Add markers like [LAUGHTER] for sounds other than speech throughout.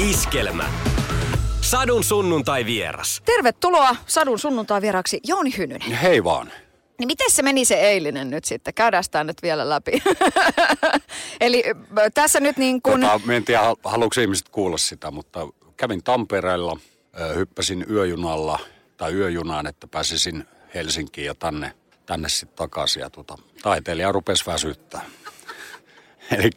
Iskelmä. Sadun sunnuntai vieras. Tervetuloa Sadun sunnuntai vieraksi Jouni Hynynen. Hei vaan. Niin miten se meni se eilinen nyt sitten? Käydään sitä nyt vielä läpi. [LAUGHS] Eli tässä nyt niin kuin... Tota, mä en tiedä, haluatko ihmiset kuulla sitä, mutta kävin Tampereella, hyppäsin yöjunalla tai yöjunaan, että pääsisin Helsinkiin ja tänne, tänne sitten takaisin. Ja tota, taiteilija rupesi väsyttää. [LAUGHS] Eli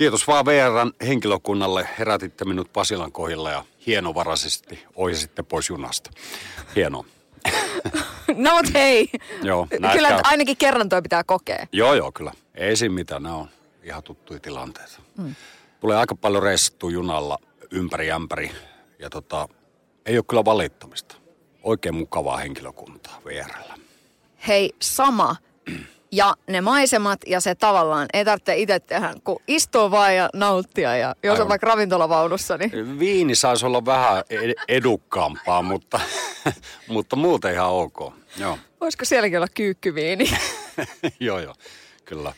kiitos vaan VRn henkilökunnalle. Herätitte minut Pasilan kohdilla ja hienovaraisesti ohjasitte pois junasta. Hienoa. [LAUGHS] No mut hei. Joo, Kyllä käy. ainakin kerran toi pitää kokea. Joo, joo, kyllä. Ei siinä mitään, nämä on ihan tuttuja tilanteita. Mm. Tulee aika paljon reissattua junalla ympäri ämpäri ja tota, ei ole kyllä valittamista. Oikein mukavaa henkilökuntaa VRllä. Hei, sama. Ja ne maisemat ja se tavallaan ei tarvitse itse tehdä, kun istuu vaan ja nauttia. Ja jos on Aivan. vaikka ravintolavaunussa, niin Viini saisi olla vähän ed- edukkaampaa, mutta, [LAUGHS] mutta muuten ihan ok. Joo, voisiko sielläkin olla kyykkyviini? [LAUGHS] joo, joo, kyllä.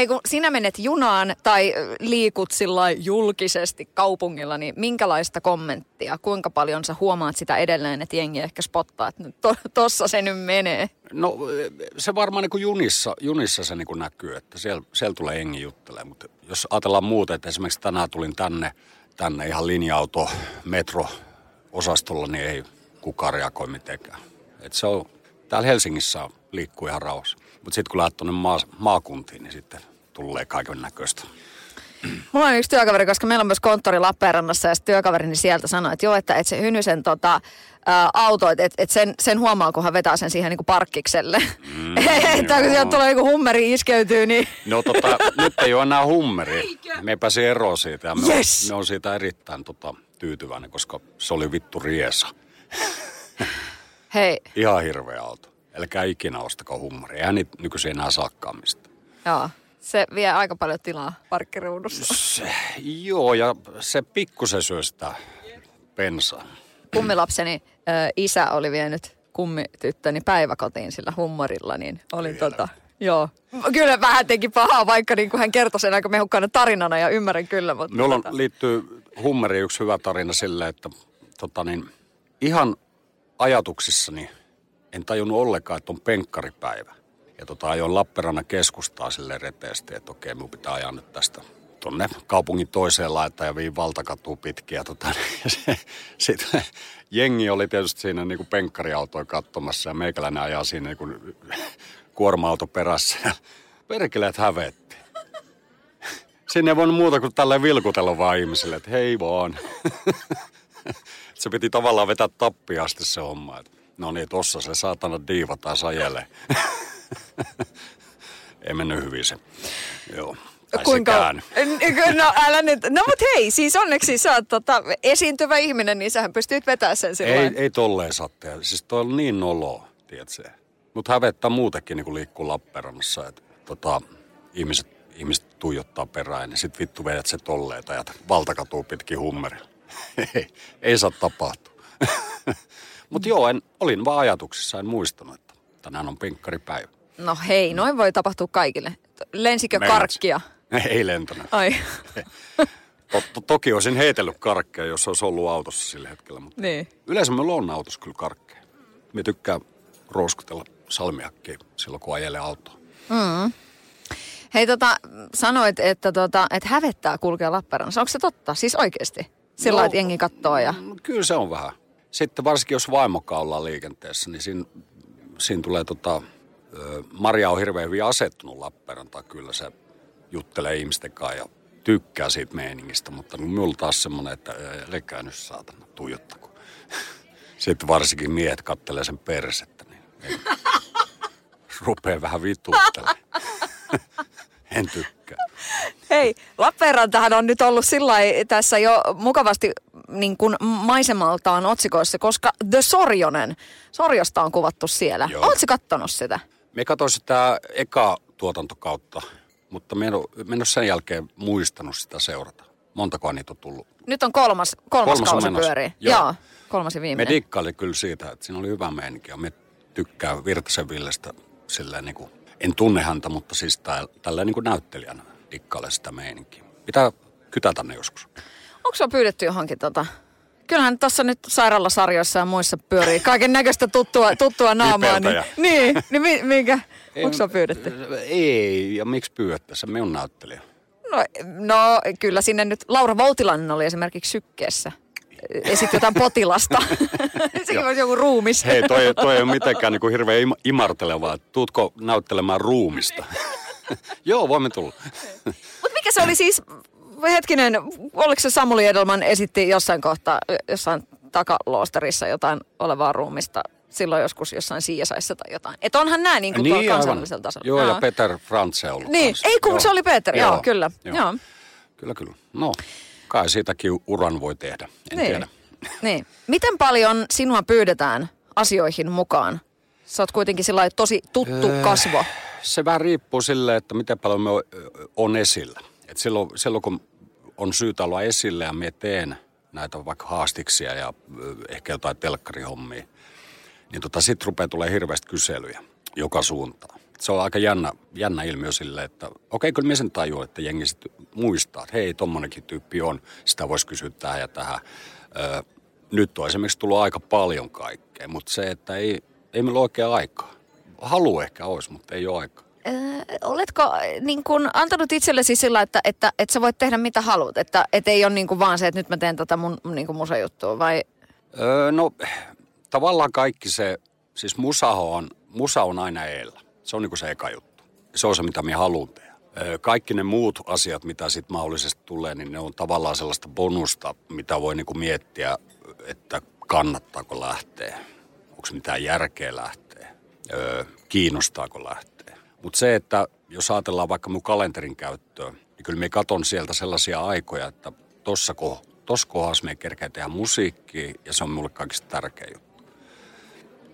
Hei, kun sinä menet junaan tai liikut sillä julkisesti kaupungilla, niin minkälaista kommenttia, kuinka paljon sä huomaat sitä edelleen, että jengi ehkä spottaa, että to, tossa se nyt menee? No se varmaan niin kuin junissa, junissa se niin kuin näkyy, että siellä, siellä tulee jengi juttelee. Mutta jos ajatellaan muuta, että esimerkiksi tänään tulin tänne, tänne ihan linja-auto, metro osastolla, niin ei kukaan reagoi mitenkään. Et se on, täällä Helsingissä liikkuu ihan rauhassa. Mutta sitten kun lähdet tuonne maa, maakuntiin, niin sitten tulee kaiken näköistä. Mulla on yksi työkaveri, koska meillä on myös konttori Lappeenrannassa ja työkaverini sieltä sanoi, että joo, että, että se Hynysen tota, auto, että, että sen, sen huomaa, kun hän vetää sen siihen niin kuin parkkikselle. Mm, [LAUGHS] että kun sieltä tulee joku hummeri iskeytyy, niin No tota, [LAUGHS] nyt ei ole enää hummeri. Me pääsin eroon siitä ja me, Yes! on, me on siitä erittäin tota, tyytyväinen, koska se oli vittu riesa. [LAUGHS] hei, Ihan hirveä auto. Älkää ikinä ostako hummaria. Eihän niitä nykyisin enää saakaan mistä. joo, se vie aika paljon tilaa parkkiruudussa. Se, joo, ja se pikkusen syö sitä bensaa. kummilapseni ö, isä oli vienyt kummityttöni päiväkotiin sillä hummorilla, niin oli tota, joo. Kyllä vähän teki pahaa, vaikka niin kuin hän kertoi sen aika mehukkaana tarinana ja ymmärrän kyllä, mutta Minulla on, tota, liittyy hummeriin yksi hyvä tarina sille, että tota niin, ihan ajatuksissani en tajunnut ollenkaan, että on penkkaripäivä. Ja tota, ajoin Lappeenrannan keskustaa sille reteesti, että okei, minun pitää ajaa nyt tästä tonne kaupungin toiseen laitaan ja viin valtakatua pitkin. Ja tota, ja [LAUGHS] se, sit, jengi oli tietysti siinä niin penkkariautoja katsomassa ja meikäläinen ajaa siinä niin kuin [LAUGHS] kuorma-auto perässä. Ja perkeleet hävetti. [LAUGHS] Sinne ei voinut muuta kuin tälleen vilkutella vaan ihmisille, että hei vaan. se piti tavallaan vetää tappiasti se homma. Että no niin, tossa se saatana diiva taas ajelee. [LAUGHS] ei mennyt hyvin se. Joo. Tai kuinka... sekään. [LAUGHS] No älä nyt, no mut hei, siis onneksi sä oot tota, esiintyvä ihminen, niin sähän pystyt vetämään sen sillä Ei, ei tolleen tehdä. Siis toi on niin noloa, tiedätkö? Mutta hävettää muutenkin niin liikkuu Lappeenrannassa, että tota, ihmiset, ihmiset tuijottaa perään, niin sit vittu vedät se tolleen tai valtakatuu pitkin hummerilla. [LAUGHS] ei, ei saa tapahtua. Mutta joo, en, olin vaan ajatuksissa, en muistanut, että tänään on penkkaripäivä. No hei, noin voi tapahtua kaikille. Lensikö Meinaat- karkkia? [LAUGHS] Ei lentänyt. Ai, [LAUGHS] To, to, toki olisin heitellyt karkkeja, jos olisi ollut autossa sillä hetkellä, mutta niin. Yleensä meillä on autossa kyllä karkkeja. Me tykkää roskutella salmiakkeja silloin, kun ajelee autoa. Hei tota, sanoit, että, tota, että hävettää kulkea Lappeenrannassa. Onko se totta? Siis oikeasti? Sillä no, No, että jengi kattoo ja... Mm, Kyllä se on vähän. Sitten varsinkin jos vaimokaan ollaan liikenteessä, niin siinä, siinä tulee tota... Maria on hirveän hyvin asettunut Lappeenrantaan. Kyllä se juttelee ihmisten kanssa ja tykkää siitä meiningistä. Mutta minulla taas semmoinen, että älkää nyt saatana tuijottako. [LAUGHS] Sitten varsinkin miehet kattelee sen persettä, niin ei, [LAUGHS] rupeaa vähän vituuttelemaan. [LAUGHS] en tykkää. Hei, Lappeenrantahan on nyt ollut sillä lailla tässä jo mukavasti niin kuin maisemaltaan otsikoissa, koska The Sorjonen, Sorjosta on kuvattu siellä. Joo. Oletko kattonut sitä? Me katsoin sitä eka tuotantokautta, mutta me en, ole, me en ole sen jälkeen muistanut sitä seurata. Montako niitä on tullut? Nyt on kolmas, kolmas, Kolmas kausi pyörii. Joo. Joo. kolmas ja Me viimeinen. dikkaili kyllä siitä, että siinä oli hyvä meininki ja me tykkää Virtasen Villestä silleen niin kuin, en tunne häntä, mutta siis tälleen niin kuin näyttelijänä dikkailee sitä meininkiä. Pitää kytätä ne joskus. Onko sua pyydetty johonkin tota? Kyllähän tuossa nyt sairaalasarjoissa ja muissa pyörii kaiken näköistä tuttua, tuttua naamaa. Niin, niin, niin mi, minkä? Onko sua pyydetty? Ei, ja miksi pyydättäessä? Me on näyttelijä. No, no kyllä sinne nyt, Laura Voutilainen oli esimerkiksi sykkeessä. Esitti jotain potilasta. [LAUGHS] Sekin olisi joku ruumis. Hei, toi, toi ei ole mitenkään niin kuin hirveän ima- imartelevaa. Tuutko näyttelemään ruumista? [LAUGHS] Joo, voimme tulla. Mutta mikä se oli siis, hetkinen, oliko se Samuli Edelman esitti jossain kohtaa, jossain takaloosterissa jotain olevaa ruumista silloin joskus jossain CSIssä tai jotain. Että onhan nämä niin kuin niin, aivan. kansallisella tasolla. Joo, ja Peter Frantse on ollut Niin, kanssa. ei kun Joo. se oli Peter, joo, kyllä. Joo. Kyllä, kyllä. No, kai siitäkin uran voi tehdä. En Niin. tiedä. niin. Miten paljon sinua pyydetään asioihin mukaan? Sä oot kuitenkin sillä tosi tuttu Öö. kasvo. Se vähän riippuu sille, että miten paljon me on esillä. Et silloin, silloin, kun on syytä olla esillä ja me teen näitä vaikka haastiksia ja ehkä jotain telkkarihommia, niin tota, sitten rupeaa tulee hirveästi kyselyjä joka suuntaan. Se on aika jännä, jännä ilmiö sille, että okei, kyllä me sen tajuu, että jengi sit muistaa, että hei, tommonenkin tyyppi on, sitä voisi kysyä tähän ja tähän. Ö, nyt on esimerkiksi tullut aika paljon kaikkea, mutta se, että ei, ei meillä ole oikein aikaa. Halu ehkä olisi, mutta ei ole aikaa. Öö, oletko äh, niin kun antanut itsellesi sillä, että, että, että sä voit tehdä mitä haluat? Että, että ei ole niin kuin vaan se, että nyt mä teen tätä mun niin musajuttua vai... Öö, no tavallaan kaikki se, siis musaho on, musa on aina eellä. Se on niinku se eka juttu. Se on se, mitä me haluan tehdä. Öö, kaikki ne muut asiat, mitä sitten mahdollisesti tulee, niin ne on tavallaan sellaista bonusta, mitä voi niinku miettiä, että kannattaako lähteä. Onko mitään järkeä lähteä. Öö, kiinnostaako lähteä. Mutta se, että jos ajatellaan vaikka mun kalenterin käyttöä, niin kyllä me katon sieltä sellaisia aikoja, että tossa, ko- kohdassa me kerkeä tehdä musiikkia ja se on mulle kaikista tärkein juttu.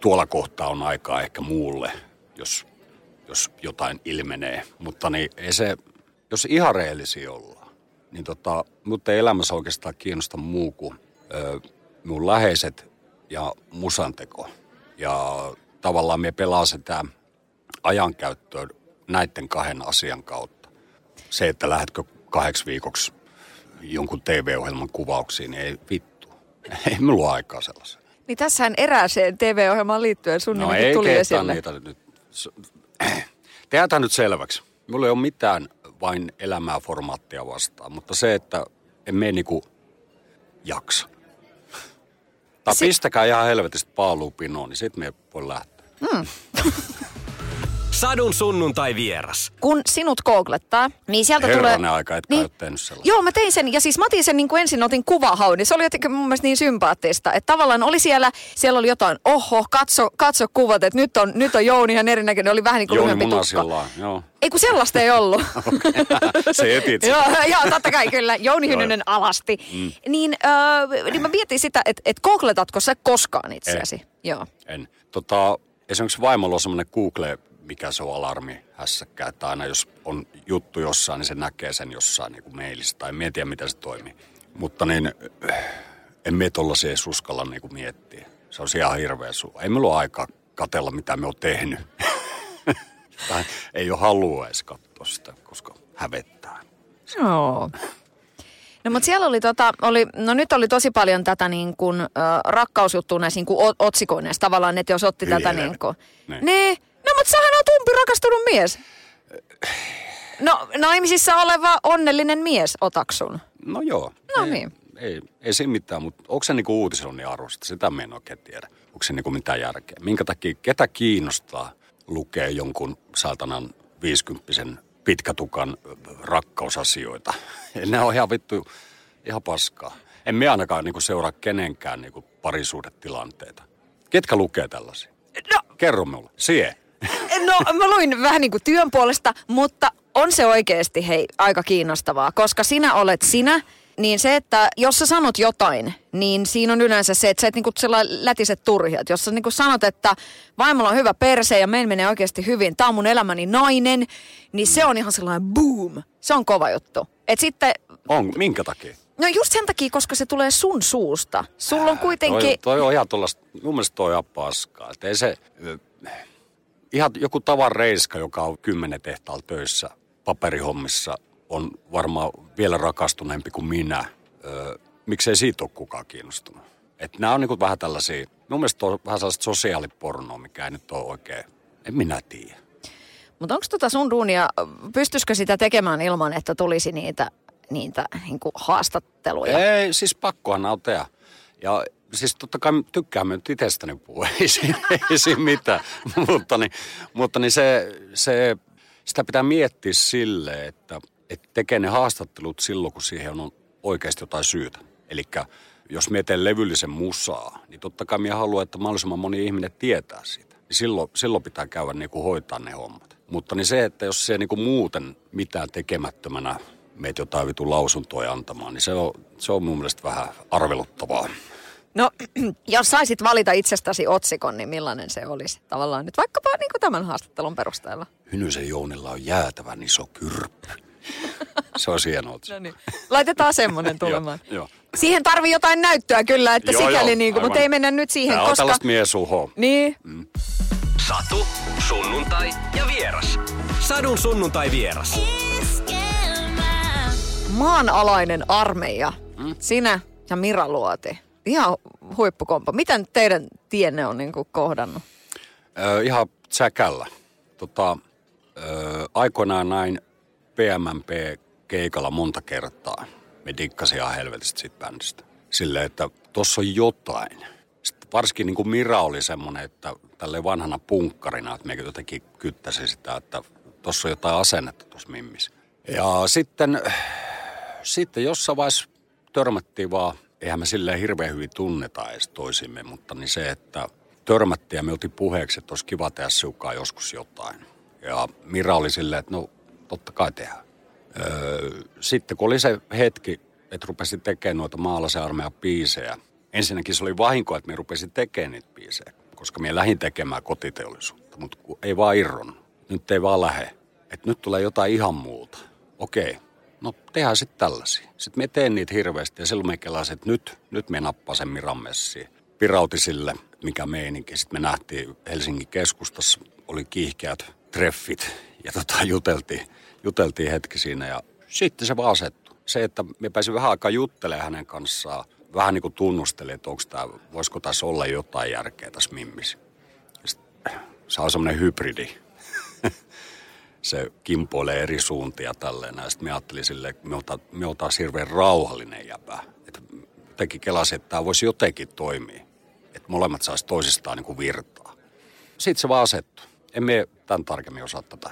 Tuolla kohtaa on aikaa ehkä muulle, jos, jos jotain ilmenee. Mutta niin ei se, jos ihan rehellisiä ollaan, niin tota, mutta ei elämässä oikeastaan kiinnosta muu kuin ö, mun läheiset ja musanteko. Ja tavallaan me pelaa sitä ajankäyttöä näiden kahden asian kautta. Se, että lähdetkö kahdeksi viikoksi jonkun TV-ohjelman kuvauksiin, niin ei vittu. [LAUGHS] Ei mulla ole aikaa sellaisen. Niin tässähän erääseen TV-ohjelmaan liittyen sun No ei tuli esille. niitä nyt. [CLEARS THROAT] Tehdään nyt selväksi. Mulla ei ole mitään vain elämää formaattia vastaan, mutta se, että en mene niinku jaksa. Tai Si- pistäkää ihan helvetistä paaluun pinoon, niin sit me voi lähteä. [LAUGHS] Sadun sunnuntai vieras. Kun sinut googlettaa, niin sieltä tulee... Herranen aika, etkä ole tehnyt sellaista. Joo, mä tein sen. Ja siis mä otin sen niin kuin ensin otin kuvahaun, niin se oli jotenkin mun mielestä niin sympaattista. Että tavallaan oli siellä, siellä oli jotain, oho, katso, katso kuvat, että nyt on, nyt on Jouni ihan erinäköinen. Oli vähän niin kuin Jouni lyhyempi tukka. Munasillaan, joo. Ei kun sellaista ei ollut. [LAUGHS] Se etit joo, joo, totta kai kyllä. Jouni Hynynen alasti. Mm. Niin, äh, niin mä mietin sitä, että et googletatko sä koskaan itseäsi? Joo. En. Tota, esimerkiksi vaimolla on semmoinen Google, mikä se on alarmi hässäkkä, että aina jos on juttu jossain, niin se näkee sen jossain niin kuin mailissa, tai en tiedä, miten se toimii. Mutta niin, en me tollasia edes uskalla niin kuin miettiä. Se on ihan hirveä suu. Ei meillä ole aikaa katella, mitä me on tehnyt. [LAUGHS] tai ei ole halua edes katsoa sitä, koska hävettää. Joo. No mutta siellä oli tota, oli, no nyt oli tosi paljon tätä niin kuin, äh, rakkausjuttua näissä niin kuin otsikoineissa tavallaan, että jos otti Hyi tätä niin kuin. Niin. Niin. Mutta sähän on tumpi rakastunut mies. No naimisissa oleva onnellinen mies otaksun. No joo. No ei, niin. Ei, ei siinä mitään, mutta onko se niinku uutisoinnin arvosta? Sitä mä en oikein tiedä. Onko se niinku mitään järkeä? Minkä takia, ketä kiinnostaa lukea jonkun saatanan viisikymppisen pitkätukan ö, rakkausasioita? [LAUGHS] ne on ihan vittu, ihan paskaa. En me ainakaan niinku seuraa kenenkään niinku parisuudetilanteita. Ketkä lukee tällaisia? No, Kerro mulle. Sie. No mä luin vähän niin kuin työn puolesta, mutta on se oikeasti hei aika kiinnostavaa, koska sinä olet sinä, niin se, että jos sä sanot jotain, niin siinä on yleensä se, että sä et niinku sellainen lätiset turhia. Jos sä niinku sanot, että vaimolla on hyvä perse ja meillä menee oikeasti hyvin, tää on mun elämäni nainen, niin se on ihan sellainen boom. Se on kova juttu. Et sitten, On, minkä takia? no just sen takia, koska se tulee sun suusta. Sulla on kuitenkin... Toi, toi on ihan tuollaista, mun mielestä toi on paskaa. Et ei se, ihan joku tavan reiska, joka on kymmenen tehtaalla töissä paperihommissa, on varmaan vielä rakastuneempi kuin minä öö, miksei siitä ole kukaan kiinnostunut. Että nämä on niinku vähän tällaisia, mun mielestä on vähän sellaista sosiaalipornoa, mikä ei nyt ole oikein, en minä tiedä. Mutta onko tota sun duunia, pystyisikö sitä tekemään ilman, että tulisi niitä, niitä niin haastatteluja? Ei, siis pakkohan on tehdä. Ja siis totta kai tykkään nyt itsestäni puhua, [LAUGHS] ei siinä, ei siinä mitään. mutta niin, mutta niin se, se, sitä pitää miettiä sille, että, että tekee ne haastattelut silloin, kun siihen on oikeasti jotain syytä. Eli jos mietin levyllisen musaa, niin totta kai minä haluan, että mahdollisimman moni ihminen tietää siitä. Niin silloin, silloin pitää käydä niin kuin hoitaa ne hommat. Mutta niin se, että jos se niin kuin muuten mitään tekemättömänä meitä jotain vitu lausuntoja antamaan, niin se on, se on mun mielestä vähän arveluttavaa. No, [CLEARS THROAT] jos saisit valita itsestäsi otsikon, niin millainen se olisi tavallaan nyt vaikkapa niin kuin tämän haastattelun perusteella? Hynysen Jounilla on jäätävän iso kyrppy. [LAUGHS] Se on hieno otsikko. No niin. Laitetaan semmoinen [LAUGHS] tulemaan. Joo, joo. Siihen tarvii jotain näyttöä kyllä, että Joo, sikäli joo, niin kuin, mutta ei mennä nyt siihen, Tämä on koska... tällaista miesuhoa. Niin, Satu, sunnuntai ja vieras. Sadun sunnuntai vieras. maanalainen armeija. Sinä ja Mira Luoti. Ihan huippukompa. Miten teidän tienne on niin kuin kohdannut? Ö, ihan säkällä. Tota, ö, aikoinaan näin PMMP-keikalla monta kertaa. Me dikkasin ihan helvetistä siitä bändistä. Silleen, että tossa on jotain. Sitten varsinkin niin kuin Mira oli semmoinen, että tälle vanhana punkkarina, että me jotenkin kyttäsi sitä, että tossa on jotain asennetta tuossa mimmissä. Ja sitten, sitten jossain vaiheessa törmättiin vaan, eihän me silleen hirveän hyvin tunneta edes toisimme, mutta niin se, että törmättiin ja me oltiin puheeksi, että olisi kiva tehdä siukaa joskus jotain. Ja Mira oli silleen, että no totta kai tehdään. Öö, sitten kun oli se hetki, että rupesin tekemään noita maalaisen armeijan biisejä, ensinnäkin se oli vahinko, että me rupesin tekemään niitä biisejä, koska me lähdin tekemään kotiteollisuutta, mutta ei vaan irronnut. Nyt ei vaan lähe. Että nyt tulee jotain ihan muuta. Okei, no tehdään sitten tällaisia. Sitten me teen niitä hirveästi ja silloin me kelasin, että nyt, nyt me nappaa sen Miran messiin. Pirauti sille, mikä meininki. Sitten me nähtiin Helsingin keskustassa, oli kiihkeät treffit ja tota, juteltiin, juteltiin hetki siinä ja sitten se vaan asettui. Se, että me pääsin vähän aikaa juttelemaan hänen kanssaan, vähän niin kuin tunnustelin, että onko tämä, voisiko tässä olla jotain järkeä tässä mimmissä. Sitten Se on semmoinen hybridi. Se kimpoilee eri suuntia tälleen. Ja sitten me ajattelin silleen, että me oltaan, me hirveän rauhallinen jäpä. Että teki kelasin, että tämä voisi jotenkin toimia. Että molemmat saisi toisistaan niin kuin virtaa. Sitten se vaan asettui. Emme tämän tarkemmin osaa tätä.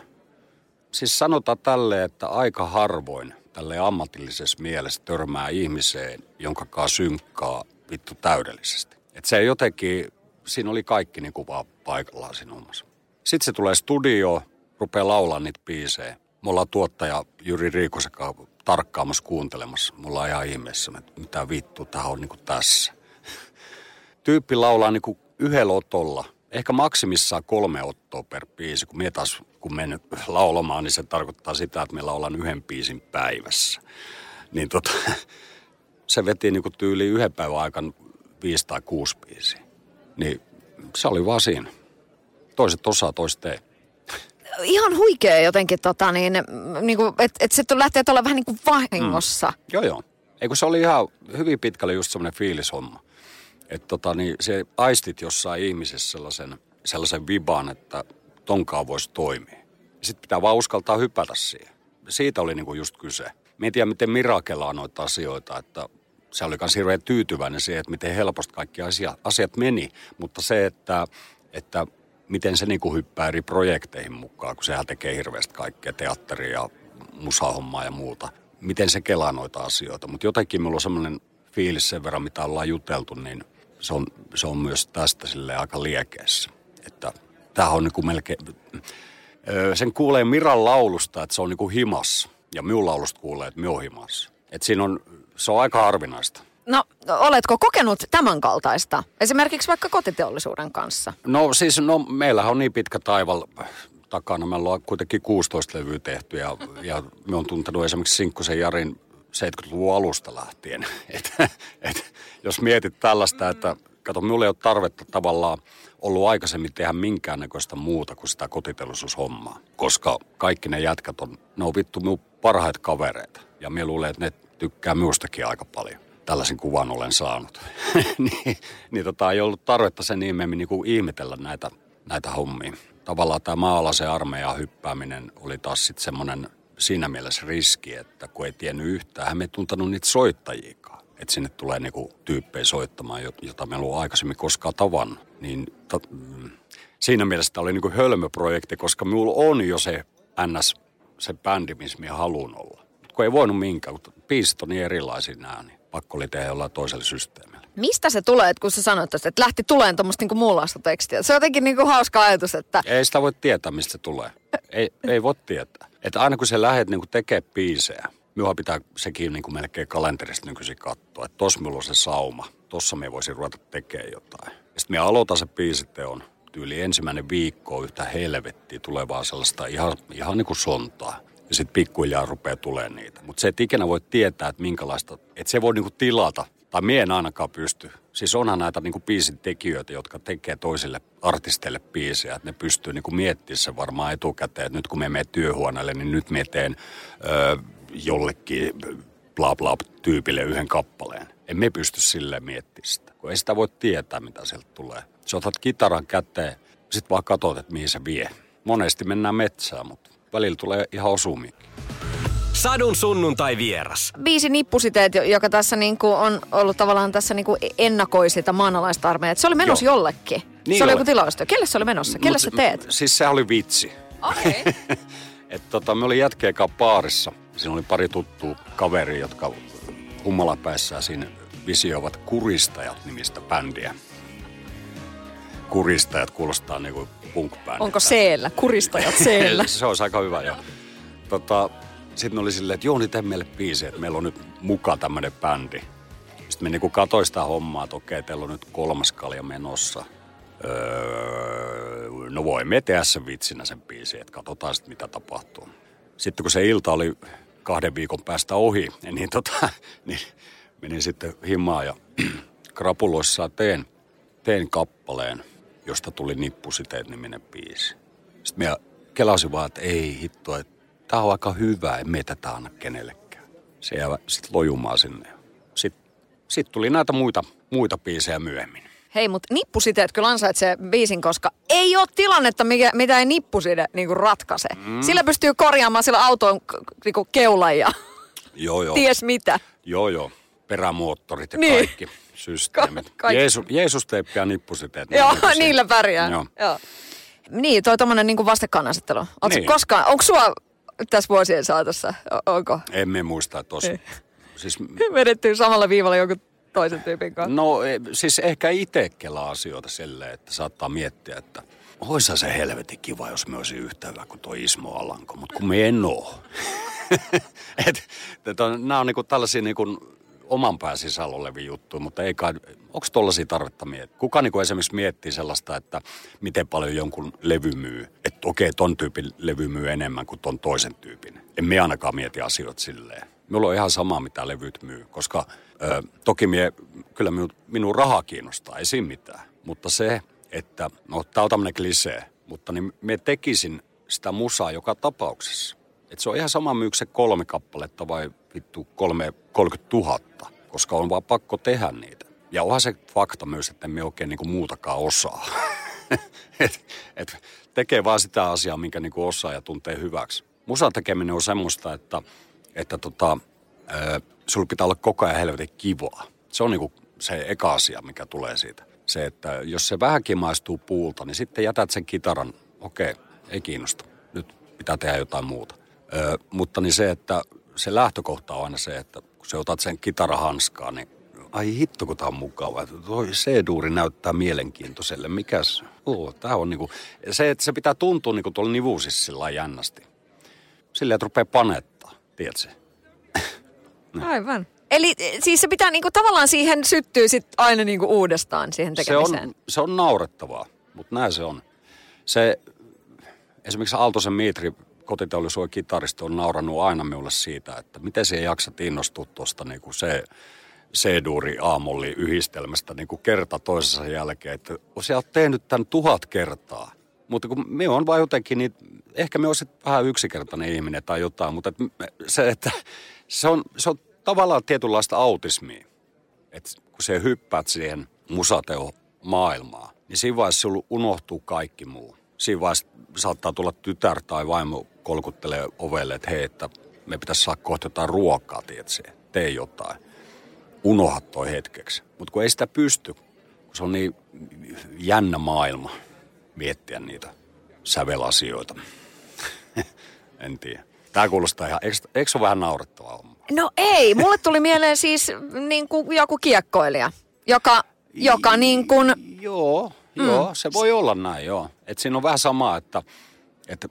Siis sanotaan tälle, että aika harvoin tälle ammatillisessa mielessä törmää ihmiseen, jonka kanssa synkkaa vittu täydellisesti. Että se jotenkin, siinä oli kaikki niin kuin vaan paikallaan siinä hommassa. Sitten se tulee studio, rupeaa laulaa niitä biisejä. Me ollaan tuottaja Jyri Riikosen kanssa tarkkaamassa kuuntelemassa. Mulla on ihan ihmeessä, että mitä vittu, tähän on niin kuin tässä. Tyyppi laulaa niin kuin yhdellä otolla. Ehkä maksimissaan kolme ottoa per biisi. Kun me taas, kun menen laulamaan, niin se tarkoittaa sitä, että me laulan yhden biisin päivässä. Niin tota, se veti niin kuin tyyli yhden päivän aikana viisi tai kuusi biisiä. Niin se oli vaan siinä. Toiset osaa, toiset ei. Ihan huikea jotenkin, tota, niin, niin että et se lähtee olla vähän niin kuin vahingossa. Mm. Joo, joo. Eikö se oli ihan hyvin pitkälle just semmoinen fiilishomma. Että tota, niin se aistit jossain ihmisessä sellaisen, sellaisen viban, että tonkaan voisi toimia. Sitten pitää vaan uskaltaa hypätä siihen. Siitä oli niinku just kyse. Mä en tiedä, miten Mira kelaa noita asioita, että se oli myös hirveän tyytyväinen siihen, että miten helposti kaikki asiat, asiat meni. Mutta se, että, että miten se niinku hyppää eri projekteihin mukaan, kun sehän tekee hirveästi kaikkea, teatteria, musahommaa ja muuta. Miten se kelaa noita asioita. Mutta jotenkin mulla on semmoinen fiilis sen verran, mitä ollaan juteltu, niin se on, se on myös tästä sille aika liekeessä. Että tämä on niinku melkein... Sen kuulee Miran laulusta, että se on niinku himas. Ja minun laulusta kuulee, että minä himas. Että siinä on, se on aika harvinaista. No, oletko kokenut tämän kaltaista? Esimerkiksi vaikka kotiteollisuuden kanssa. No siis, no meillähän on niin pitkä taival takana. Me ollaan kuitenkin 16 levyä tehty ja, ja me on tuntenut esimerkiksi Sinkkusen Jarin 70-luvun alusta lähtien. [LAUGHS] Et, et, jos mietit tällaista, että kato, minulla ei ole tarvetta tavallaan ollut aikaisemmin tehdä minkäännäköistä muuta kuin sitä kotiteollisuushommaa. Koska kaikki ne jätkät on, ne on vittu minun parhaita kavereita. Ja minä luulen, että ne tykkää minustakin aika paljon. Tällaisen kuvan olen saanut. [LAUGHS] niin niin tota, ei ollut tarvetta sen ihmeemmin niin kuin ihmetellä näitä, näitä hommia. Tavallaan tämä maalaisen armeijan hyppääminen oli taas sitten semmoinen siinä mielessä riski, että kun ei tiennyt yhtään, hän ei tuntanut niitä soittajiikaan. Että sinne tulee niinku tyyppejä soittamaan, jota me ollut aikaisemmin koskaan tavannut. Niin ta, mm, siinä mielessä tämä oli niinku hölmöprojekti, koska minulla on jo se NS, se bändi, missä minä haluan olla. Kun ei voinut minkään, kun biisit on niin erilaisia nämä, niin pakko oli tehdä jollain toisella systeemillä. Mistä se tulee, että kun sä sanoit että lähti tulemaan tuommoista niinku muunlaista tekstiä? Se on jotenkin niinku hauska ajatus, että... Ei sitä voi tietää, mistä se tulee. ei, ei voi tietää. Että aina kun sä lähdet niinku tekemään biisejä, minua pitää sekin niinku melkein kalenterista nykyisin katsoa. Että tossa minulla on se sauma. Tossa me voisin ruveta tekemään jotain. Sitten me aloitan se biisiteon tyyli ensimmäinen viikko yhtä helvettiä tulevaa sellaista ihan, ihan niin kuin sontaa. Ja sitten pikkuhiljaa rupeaa tulemaan niitä. Mutta se et ikinä voi tietää, että minkälaista, että se voi niinku tilata, tai mie en ainakaan pysty. Siis onhan näitä niinku biisin tekijöitä, jotka tekee toisille artisteille biisejä, että ne pystyy niinku miettimään se varmaan etukäteen, että nyt kun me menee työhuoneelle, niin nyt me teen öö, jollekin bla bla tyypille yhden kappaleen. En me pysty silleen miettimään sitä, kun ei sitä voi tietää, mitä sieltä tulee. Sä otat kitaran käteen, sit vaan katsot, että mihin se vie. Monesti mennään metsään, mutta välillä tulee ihan osumikin. Sadun sunnuntai vieras. Biisi Nippusiteet, joka tässä niinku on ollut tavallaan tässä niinku ennakoi sitä maanalaista armeijaa. Se oli menossa Joo. jollekin. Niin se oli joku tilaustyö. Kelle se oli menossa? Kelle Mut sä teet? Siis se oli vitsi. Okei. [LAUGHS] Et tota, me oli jätkeen kanssa baarissa. Siinä oli pari tuttua kaveria, jotka hummalapäissään siinä visioivat Kuristajat nimistä bändiä. Kuristajat kuulostaa niinku punk Onko seellä? Kuristajat seellä? [LAUGHS] se olisi aika hyvä, joo. Tota, sitten oli silleen, että Jouni, tee meille biisi, että meillä on nyt muka tämmöinen bändi. Sitten me niinku katsoin sitä hommaa, että okei, teillä on nyt kolmas kalja menossa. Öö, no voimme tehdä sen vitsinä sen biisin, että katsotaan sitten mitä tapahtuu. Sitten kun se ilta oli kahden viikon päästä ohi, niin, tota, [LAUGHS] niin menin sitten himaan ja [CLEARS THROAT] krapuloissaan teen, teen kappaleen, josta tuli Nippusiteet niminen biisi. Sitten minä kelasin vaan, että ei hitto, että tämä on aika hyvä, en me tätä anna kenellekään. Se jää sitten lojumaan sinne. Sitten sit tuli näitä muita, muita biisejä myöhemmin. Hei, mutta nippusiteet kyllä ansaitsee biisin, koska ei ole tilannetta, mikä, mitä ei nippuside niinku ratkaise. Mm. Sillä pystyy korjaamaan sillä autoon k- niinku keulan ja Joo, joo. [LAUGHS] ties mitä. Joo, joo. Perämoottorit ja Niin. kaikki systeemit. Ka- kaikki. Jeesus, Jeesus teippi ja nippusiteet. Joo, [LAUGHS] niillä pärjää. Joo. Joo. Niin, toi tommonen niinku vastakkainasettelu. Ootko Niin. koskaan, onko sua tässä vuosien saatossa, onko Emme muista, että olisi. Ei. Siis, [LAUGHS] vedetty samalla viivalla jonkun toisen tyypin kanssa? no e- siis ehkä itse kelaa asioita silleen, että saattaa miettiä, että oisa se helvetin kiva, jos me olisi yhtä hyvä kuin tuo Ismo Alanko, mutta kun me en oo. [LAUGHS] et, et on, nämä on niinku tällaisia niinku oman pään sisällä olevia juttuja, mutta ei kai, onko tollaisia tarvetta miettiä? Kuka niinku esimerkiksi miettii sellaista, että miten paljon jonkun levy myy? Että okei, ton tyypin levy myy enemmän kuin ton toisen tyypin. En me ainakaan mieti asioita silleen. Minulla on ihan sama, mitä levyt myy, koska ö, toki mie, kyllä minun, minun raha kiinnostaa, ei siinä mitään. Mutta se, että, no tämä on tämmöinen klisee, mutta niin me tekisin sitä musaa joka tapauksessa. Et se on ihan sama myykö se kolme kappaletta vai vittu kolme, 30 000, koska on vaan pakko tehdä niitä. Ja onhan se fakta myös, että me oikein niinku muutakaan osaa. [LAUGHS] et, et tekee vaan sitä asiaa, minkä niinku osaa ja tuntee hyväksi. Musan tekeminen on semmoista, että, että tota, ö, sulla pitää olla koko ajan helvetin kivaa. Se on niinku se eka asia, mikä tulee siitä. Se, että jos se vähänkin maistuu puulta, niin sitten jätät sen kitaran, okei, ei kiinnosta. Nyt pitää tehdä jotain muuta. Ö, mutta niin se, että se lähtökohta on aina se, että kun sä otat sen kitarahanskaan, niin ai hitto kun tää on mukava. Toi C-duuri näyttää mielenkiintoiselle. Mikäs? Oo, tää on niinku, se, että se pitää tuntua niinku tuolla nivuusissa sillä jännästi. Silleen, että rupeaa panettaa, tiedätkö? [LAUGHS] Aivan. Eli eh, siis se pitää niinku tavallaan siihen syttyy sit aina niinku uudestaan siihen se tekemiseen. on, se on naurettavaa, mutta näin se on. Se, esimerkiksi Aaltosen Miitri, kotiteollisuuden kitaristi, on naurannut aina minulle siitä, että miten se jaksat innostua tuosta niin kuin se C-duuri aamolli yhdistelmästä niin kuin kerta toisensa jälkeen. Että sä oot tehnyt tämän tuhat kertaa. Mutta kun me on vaan jotenkin, niin ehkä me olisit vähän yksinkertainen ihminen tai jotain, mutta et se, että se on, se on tavallaan tietynlaista autismia. että kun se hyppäät siihen musateo maailmaan, niin siinä vaiheessa sulla unohtuu kaikki muu. Siinä vaiheessa saattaa tulla tytär tai vaimo kolkuttelee ovelle, että hei, että me pitäisi saada kohta jotain ruokaa, tiedätkö, tee jotain. Unoha toi hetkeksi. Mutta kun ei sitä pysty, kun se on niin jännä maailma miettiä niitä sävelasioita. [LAUGHS] en tiedä. Tämä kuulostaa ihan, eikö, eikö se ole vähän naurettavaa homma? No ei, mulle tuli mieleen siis niin kuin joku kiekkoilija, joka, joka niin kuin, Joo, mm. joo, se voi olla näin, joo. Et siinä on vähän sama, että, että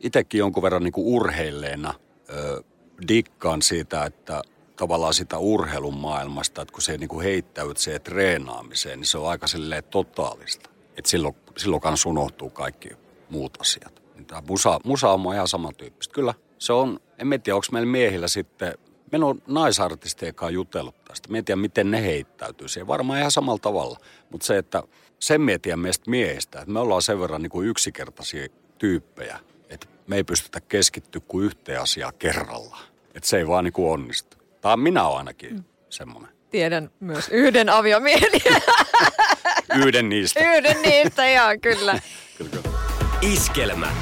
itsekin jonkun verran niin urheilleena ö, dikkaan siitä, että tavallaan sitä urheilun maailmasta, että kun se niin kuin heittäyt siihen treenaamiseen, niin se on aika silleen totaalista. Että silloin, silloin kanssa unohtuu kaikki muut asiat. Niin Tämä musa, musa on ihan samantyyppistä. Kyllä, se on, en tiedä, onko meillä miehillä sitten, meillä on naisartisteja jutellut tästä. Mä en tiedä, miten ne heittäytyy siihen. Varmaan ihan samalla tavalla. Mutta se, että sen tiedän meistä miehistä, että me ollaan sen verran niin kuin yksinkertaisia tyyppejä, että me ei pystytä keskittyä kuin yhteen asiaan kerrallaan. Että se ei vaan niin kuin onnistu. Tai minä olen ainakin mm. semmoinen. tiedän myös yhden aviomiehen. [LAUGHS] Yhden niistä. yhden niistä, joo, kyllä. [LAUGHS] Kyllä, kyllä. Iskelmä.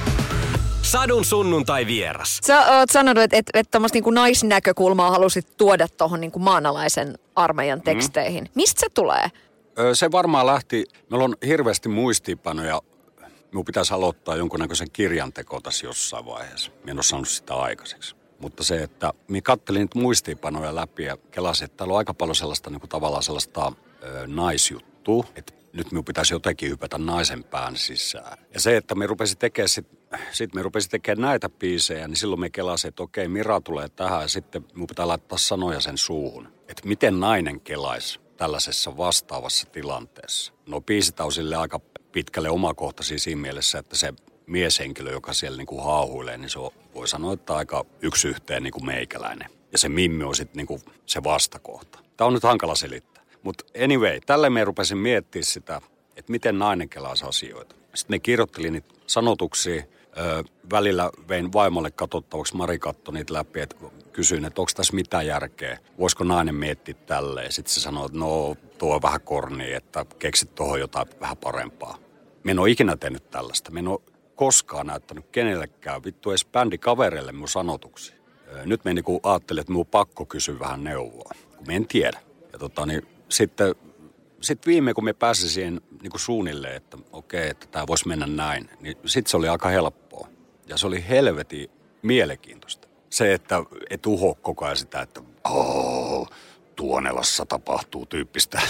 Sadun sunnuntai vieras. Sä oot sanonut, että et, et tuommoista niinku naisnäkökulmaa halusit tuoda tuohon niinku maanalaisen armeijan teksteihin. Mistä se tulee? Se varmaan lähti, meillä on hirveästi muistiinpanoja. Minun pitäisi aloittaa jonkunnäköisen kirjan teko tässä jossain vaiheessa. Minä en ole saanut sitä aikaiseksi. Mutta se, että minä kattelin nyt muistiinpanoja läpi ja kelasin, että täällä on aika paljon sellaista niin kuin tavallaan sellaista ö, naisjuttua, että nyt minun pitäisi jotenkin hypätä naisen pään sisään. Ja se, että me rupesin tekemään sit, sit me rupesin tekemään näitä biisejä, niin silloin me kelasin, että okei, Mira tulee tähän ja sitten minun pitää laittaa sanoja sen suuhun. Että miten nainen kelaisi tällaisessa vastaavassa tilanteessa. No biisit on sille aika pitkälle omakohtaisia siinä mielessä, että se mieshenkilö, joka siellä niin kuin haahuilee, niin se on, voi sanoa, että aika yksi yhteen niin kuin meikäläinen. Ja se mimmi on sitten niin kuin se vastakohta. Tämä on nyt hankala selittää. Mutta anyway, tälle me rupesin miettimään sitä, että miten nainen kelaa asioita. Sitten me kirjoittelin niitä sanotuksia. Öö, välillä vein vaimolle katsottavaksi, Mari katsoi niitä läpi, että kysyin, että onko tässä mitään järkeä. Voisiko nainen miettiä tälleen? Sitten se sanoi, että no tuo on vähän korni, että keksit tuohon jotain vähän parempaa. Mä en ole ikinä tehnyt tällaista. Mä en ole koskaan näyttänyt kenellekään, vittu edes bändikavereille mun sanotuksia. Öö, Nyt mä niinku ajattelin, että mun pakko kysyä vähän neuvoa, kun mä en tiedä. Ja tota, niin sitten sit viime, kun me pääsin siihen niin suunnilleen, että okei, että tämä voisi mennä näin, niin sitten se oli aika helppoa. Ja se oli helvetin mielenkiintoista. Se, että et uho koko ajan sitä, että oh, Tuonelassa tapahtuu tyyppistä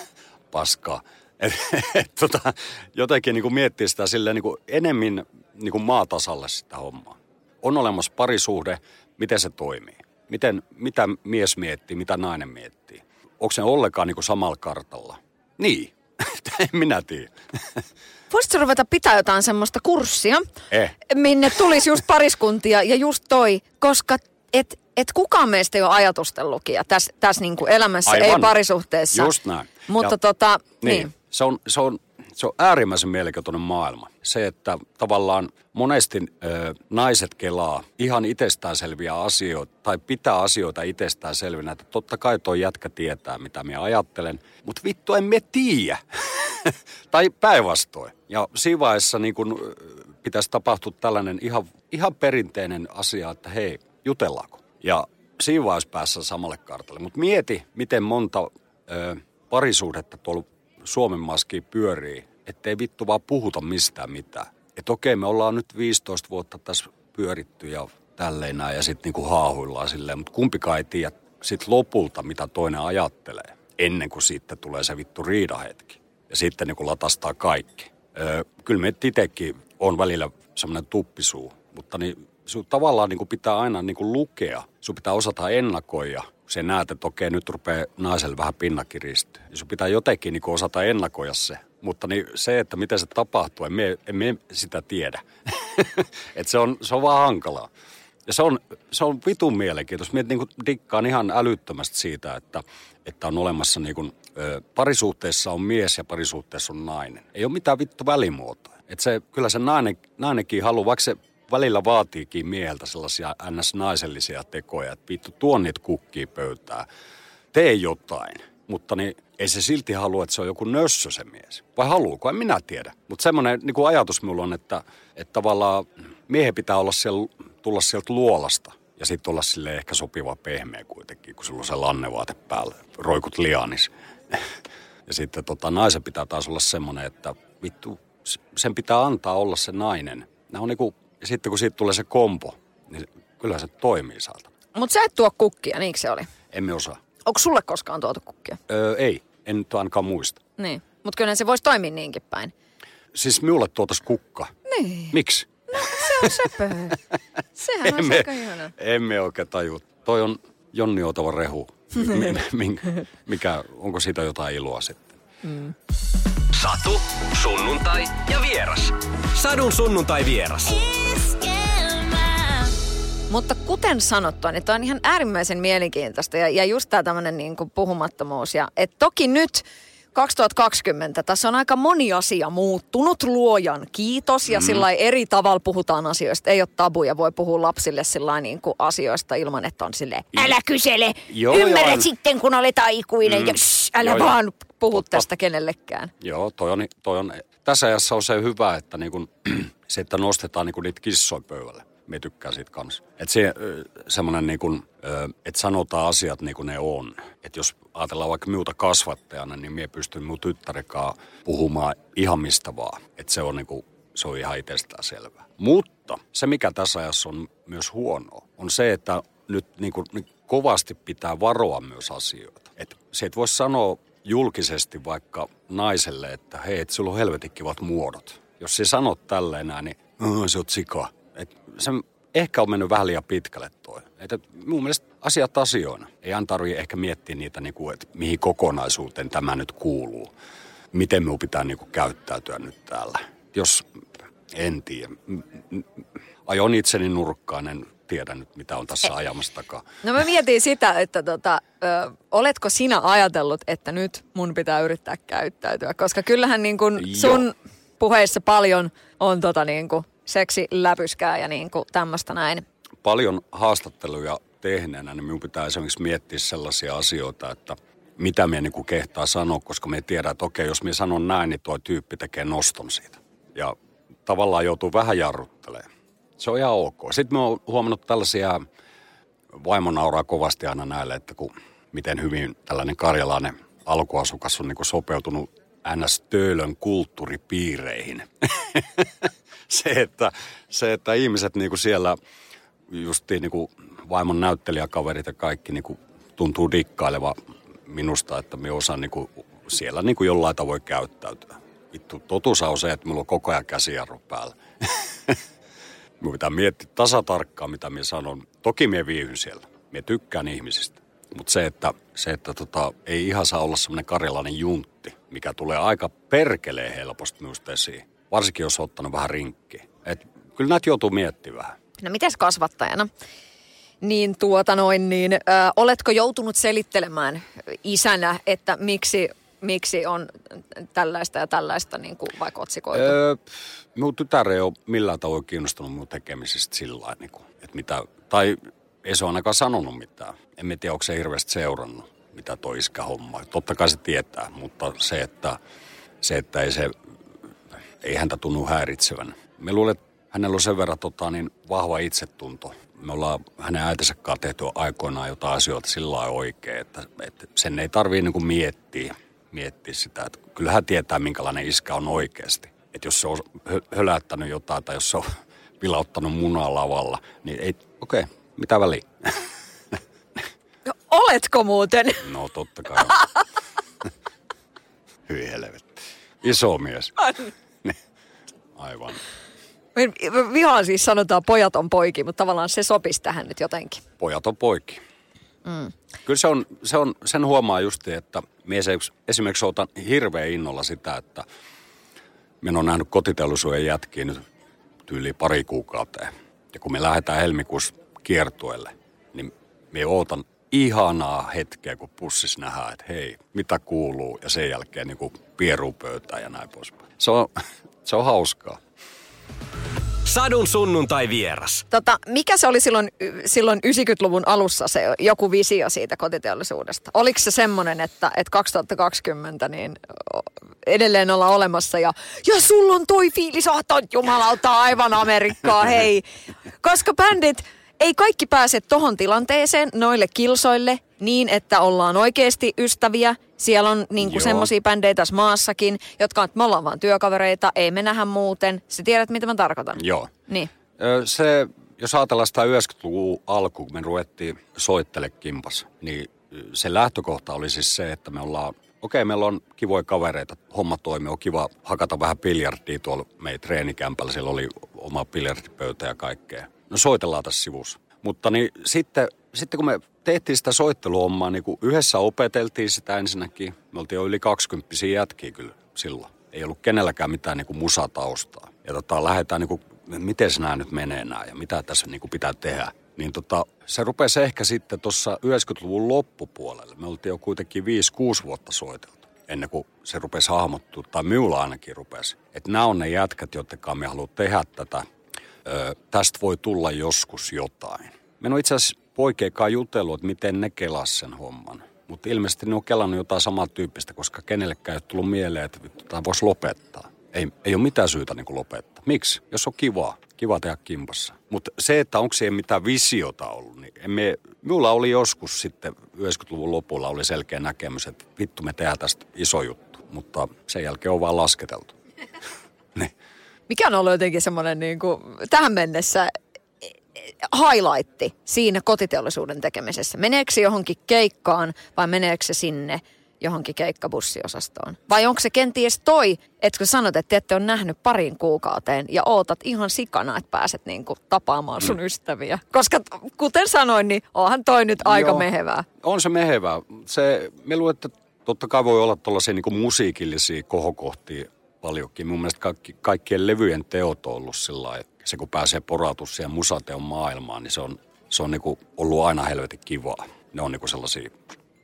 [LAUGHS] paskaa. Et, et, tota, jotenkin niin kuin miettii sitä silleen niin kuin enemmän niin kuin maatasalle sitä hommaa. On olemassa parisuhde, miten se toimii. Miten, mitä mies miettii, mitä nainen miettii. Onko se ollenkaan niin kuin samalla kartalla? Niin, en minä tiedä. Voisitko ruveta pitää jotain semmoista kurssia, Eh. minne tulisi just pariskuntia ja just toi, koska et, et kukaan meistä ei ole ajatustellutkin ja tässä täs niinku elämässä, Aivan. ei parisuhteessa. Just näin. Mutta Ja- tota, Niin. niin. Se, on, se, on, se on äärimmäisen mielenkiintoinen maailma. Se, että tavallaan monesti ö, naiset kelaa ihan itsestäänselviä asioita tai pitää asioita itsestäänselvinä. Että totta kai tuo jätkä tietää, mitä minä ajattelen, mutta vittu en me tiedä. [LAUGHS] tai päinvastoin. Ja siinä vaiheessa niin kun, pitäisi tapahtua tällainen ihan, ihan perinteinen asia, että hei, jutellaanko? Ja siinä vaiheessa päässä samalle kartalle. Mutta mieti, miten monta ö, parisuhdetta tuolla Suomen maskiin pyörii, ettei vittu vaan puhuta mistään mitään. Että okei, me ollaan nyt 15 vuotta tässä pyöritty ja tälleen näin ja sitten niinku haahuillaan silleen, mutta kumpikaan ei tiedä sit lopulta, mitä toinen ajattelee, ennen kuin sitten tulee se vittu riidahetki. Ja sitten niinku latastaa kaikki. Öö, kyllä me itsekin on välillä semmoinen tuppisuu, mutta niin, sun tavallaan niin pitää aina niin lukea. Sun pitää osata ennakoida. Sä näet, että okei, nyt rupeaa naiselle vähän pinnakiristyä. Ja sun pitää jotenkin niin osata ennakoida se. Mutta niin se, että miten se tapahtuu, emme, emme sitä tiedä. [LAUGHS] Et se, on, se on vaan hankalaa. Ja se on, se on vitun mielenkiintoista. Mietin niin dikkaan ihan älyttömästi siitä, että, että on olemassa niin kuin, ö, parisuhteessa on mies ja parisuhteessa on nainen. Ei ole mitään vittu välimuotoa. Et se, kyllä se nainen, nainenkin haluaa, vaikka se välillä vaatiikin mieheltä sellaisia ns-naisellisia tekoja, että vittu tuon niitä kukkii pöytään. Tee jotain. mutta niin ei se silti halua, että se on joku nössö se mies. Vai haluuko? En minä tiedä. Mutta semmoinen niin ajatus minulla on, että, että tavallaan miehen pitää olla siellä, tulla sieltä luolasta ja sitten olla sille ehkä sopiva pehmeä kuitenkin, kun sulla on se lannevaate päällä, roikut lianis. [LAUGHS] ja sitten tota, naisen pitää taas olla semmoinen, että vittu, sen pitää antaa olla se nainen. Nämä on niinku, ja sitten kun siitä tulee se kompo, niin kyllä se toimii saatana. Mutta sä et tuo kukkia, niinkö se oli? Emme osaa. Onko sulle koskaan tuotu kukkia? Öö, ei, en nyt ainakaan muista. Niin. Mutta kyllä se voisi toimia niinkin päin. Siis minulle tuotas kukka. Niin. Miksi? No se on söpö. [LAUGHS] Sehän on emme, aika ihana. emme oikein taju. Toi on Jonni Otava rehu. [LAUGHS] Mi- mi- mikä, onko siitä jotain iloa sitten? Satu, sunnuntai ja vieras. Sadun sunnuntai vieras. Mutta kuten sanottua, niin tämä on ihan äärimmäisen mielenkiintoista ja, ja just tämä tämmöinen niin puhumattomuus. Ja, et toki nyt 2020, tässä on aika moni asia muuttunut, luojan kiitos, ja mm. sillä eri tavalla puhutaan asioista. Ei ole tabuja, voi puhua lapsille sillä niin kuin asioista ilman, että on sille älä kysele, Joo, ymmärrät joo. sitten kun olet aikuinen, Mm. ja shh, älä Joo, vaan puhu Totta. tästä kenellekään. Joo, toi on, toi on, tässä ajassa on se hyvä, että niin kun, [CLEARS THROAT] se, että nostetaan niin kun niitä kissoja pöydälle. Me tykkään siitä kanssa. Että se semmoinen niin kun, että sanotaan asiat niin kuin ne on. Että jos ajatellaan vaikka minulta kasvattajana, niin minä pystyn minun tyttärekaan puhumaan ihan mistä vaan. Että se on niin kuin, se on ihan itsestään selvää. Mutta se, mikä tässä ajassa on myös huonoa, on se, että nyt niin kuin, niin kovasti pitää varoa myös asioita. Et se et voi sanoa julkisesti vaikka naiselle, että hei, et sulla on helvetin kivat muodot. Jos se sanot tällä enää, niin "Aa, se on sika. Et se ehkä on mennyt vähän liian pitkälle toi. Et, mun mielestä asiat asioina. Ei aina tarvitse ehkä miettiä niitä, niinku, että mihin kokonaisuuteen tämä nyt kuuluu. Miten minun pitää niinku, käyttäytyä nyt täällä. Jos en tiedä. Ajon itseni nurkkaan, en tiedä nyt mitä on tässä ajamassa takaa. No mä mietin sitä, että tota, ö, oletko sinä ajatellut, että nyt mun pitää yrittää käyttäytyä? Koska kyllähän niin kun Joo. sun puheissa paljon on tota niin kuin seksiläpyskää ja niin kuin tämmöistä näin. paljon haastatteluja tehneenä, niin minun pitää esimerkiksi miettiä sellaisia asioita, että mitä me niin kehtaa sanoa, koska me tiedän, että okei, jos me sanon näin, niin tuo tyyppi tekee noston siitä. Ja tavallaan joutuu vähän jarruttelemaan. Se on ihan ok. Sitten mä oon huomannut tällaisia, vaimo nauraa kovasti aina näille, että kun, miten hyvin tällainen karjalainen alkuasukas on niin sopeutunut ns. Töölön kulttuuripiireihin. [LAUGHS] se, että, se, että ihmiset niin siellä justiin niin kuin vaimon näyttelijäkaverit ja kaikki niin kuin tuntuu dikkaileva minusta, että me osaan niin kuin siellä niin kuin jollain tavoin käyttäytyä. Vittu, totuus on se, että mulla on koko ajan käsijarru päällä. Minun pitää miettiä tasatarkkaan, mitä minä sanon. Toki minä viihyn siellä. Minä tykkään ihmisistä. Mutta se, että, se, että tota, ei ihan saa olla semmoinen karjalainen juntti, mikä tulee aika perkeleen helposti minusta esiin. Varsinkin, jos on ottanut vähän rinkkiä. Et, kyllä näitä joutuu miettimään vähän. No mites kasvattajana? Niin tuota noin, niin ö, oletko joutunut selittelemään isänä, että miksi, miksi on tällaista ja tällaista niin kuin vaikka otsikoitu? Öö, minun tytär ei ole millään tavoin kiinnostunut minun tekemisistä sillä lailla, niin kuin, että mitä, tai ei se ole ainakaan sanonut mitään. En tiedä, onko se hirveästi seurannut, mitä toi iskä homma. Totta kai se tietää, mutta se, että, se, että ei, se, ei häntä tunnu häiritsevän. Me luulen, että hänellä on sen verran tota, niin vahva itsetunto. Me ollaan hänen äitinsä kanssa tehty aikoinaan jotain asioita sillä lailla oikein, että, että sen ei tarvii niin kuin miettiä, miettiä sitä. Että kyllä hän tietää, minkälainen iskä on oikeasti. Että jos se on hö- hölättänyt jotain tai jos se on [LAUGHS] vilauttanut munaa lavalla, niin ei, okei, okay, mitä väliä? No, oletko muuten? No totta kai. [LAUGHS] Hyi helvetti. Iso mies. [LAUGHS] Aivan. Vihaan siis sanotaan pojat on poiki, mutta tavallaan se sopisi tähän nyt jotenkin. Pojat on poikki. Mm. Kyllä se on, se on, sen huomaa justi, että mies esimerkiksi otan hirveän innolla sitä, että minä olen nähnyt kotiteollisuuden jätkiä nyt tyyli pari kuukauteen. Ja kun me lähdetään helmikuussa kiertueelle, niin me ootan ihanaa hetkeä, kun pussis nähdään, että hei, mitä kuuluu, ja sen jälkeen niin pieruu pöytään ja näin poispäin. Se on, [LAUGHS] se on hauskaa. Sadun sunnuntai vieras. Tota, mikä se oli silloin, silloin 90-luvun alussa se joku visio siitä kotiteollisuudesta? Oliko se semmoinen, että, että 2020 niin edelleen olla olemassa ja, ja sulla on toi fiilis, oh, jumalauta aivan Amerikkaa, hei. [LAUGHS] Koska bändit, ei kaikki pääse tohon tilanteeseen, noille kilsoille, niin että ollaan oikeasti ystäviä. Siellä on niin semmoisia bändejä tässä maassakin, jotka on, että me ollaan vaan työkavereita, ei me nähdä muuten. Sä tiedät, mitä mä tarkoitan. Joo. Niin. Se, jos ajatellaan sitä 90-luvun alku, kun me ruvettiin soittele kimpas, niin se lähtökohta oli siis se, että me ollaan okei, meillä on kivoja kavereita, homma toimii, on kiva hakata vähän biljardia tuolla meidän treenikämpällä, siellä oli oma biljardipöytä ja kaikkea. No soitellaan tässä sivussa. Mutta niin sitten, sitten kun me tehtiin sitä soitteluommaa, niin kun yhdessä opeteltiin sitä ensinnäkin, me oltiin jo yli 20 jätkiä kyllä silloin. Ei ollut kenelläkään mitään niin kuin musataustaa. Ja tota, lähdetään niin kuin, miten nämä nyt menee nämä ja mitä tässä niin kuin pitää tehdä. Niin tota, se rupesi ehkä sitten tuossa 90-luvun loppupuolelle. Me oltiin jo kuitenkin 5-6 vuotta soiteltu ennen kuin se rupesi hahmottua, tai minulla ainakin rupesi. Että nämä on ne jätkät, jotka me haluaa tehdä tätä. Ö, tästä voi tulla joskus jotain. Me on itse asiassa poikeikaan jutellut, että miten ne kelas sen homman. Mutta ilmeisesti ne on kelannut jotain samantyyppistä, koska kenellekään ei ole tullut mieleen, että tämä voisi lopettaa. Ei, ei ole mitään syytä niin lopettaa. Miksi? Jos on kivaa. Kiva tehdä kimpassa. Mutta se, että onko siihen mitään visiota ollut, niin emme, minulla oli joskus sitten 90-luvun lopulla oli selkeä näkemys, että vittu me tehdään tästä iso juttu. Mutta sen jälkeen on vaan lasketeltu. [LAUGHS] Mikä on ollut jotenkin semmoinen niin kuin, tähän mennessä highlightti siinä kotiteollisuuden tekemisessä? Meneekö se johonkin keikkaan vai meneekö se sinne johonkin keikkabussiosastoon? Vai onko se kenties toi, että kun sanot, että te ette ole nähnyt parin kuukauteen ja ootat ihan sikana, että pääset niinku tapaamaan sun mm. ystäviä? Koska kuten sanoin, niin onhan toi nyt aika Joo, mehevää. On se mehevää. Se, me luulen, että totta kai voi olla tuollaisia niinku musiikillisia kohokohtia paljonkin. Mun mielestä kaikki, kaikkien levyjen teot on ollut sillä että se kun pääsee porautus siihen musateon maailmaan, niin se on, se on niinku ollut aina helvetin kivaa. Ne on niinku sellaisia,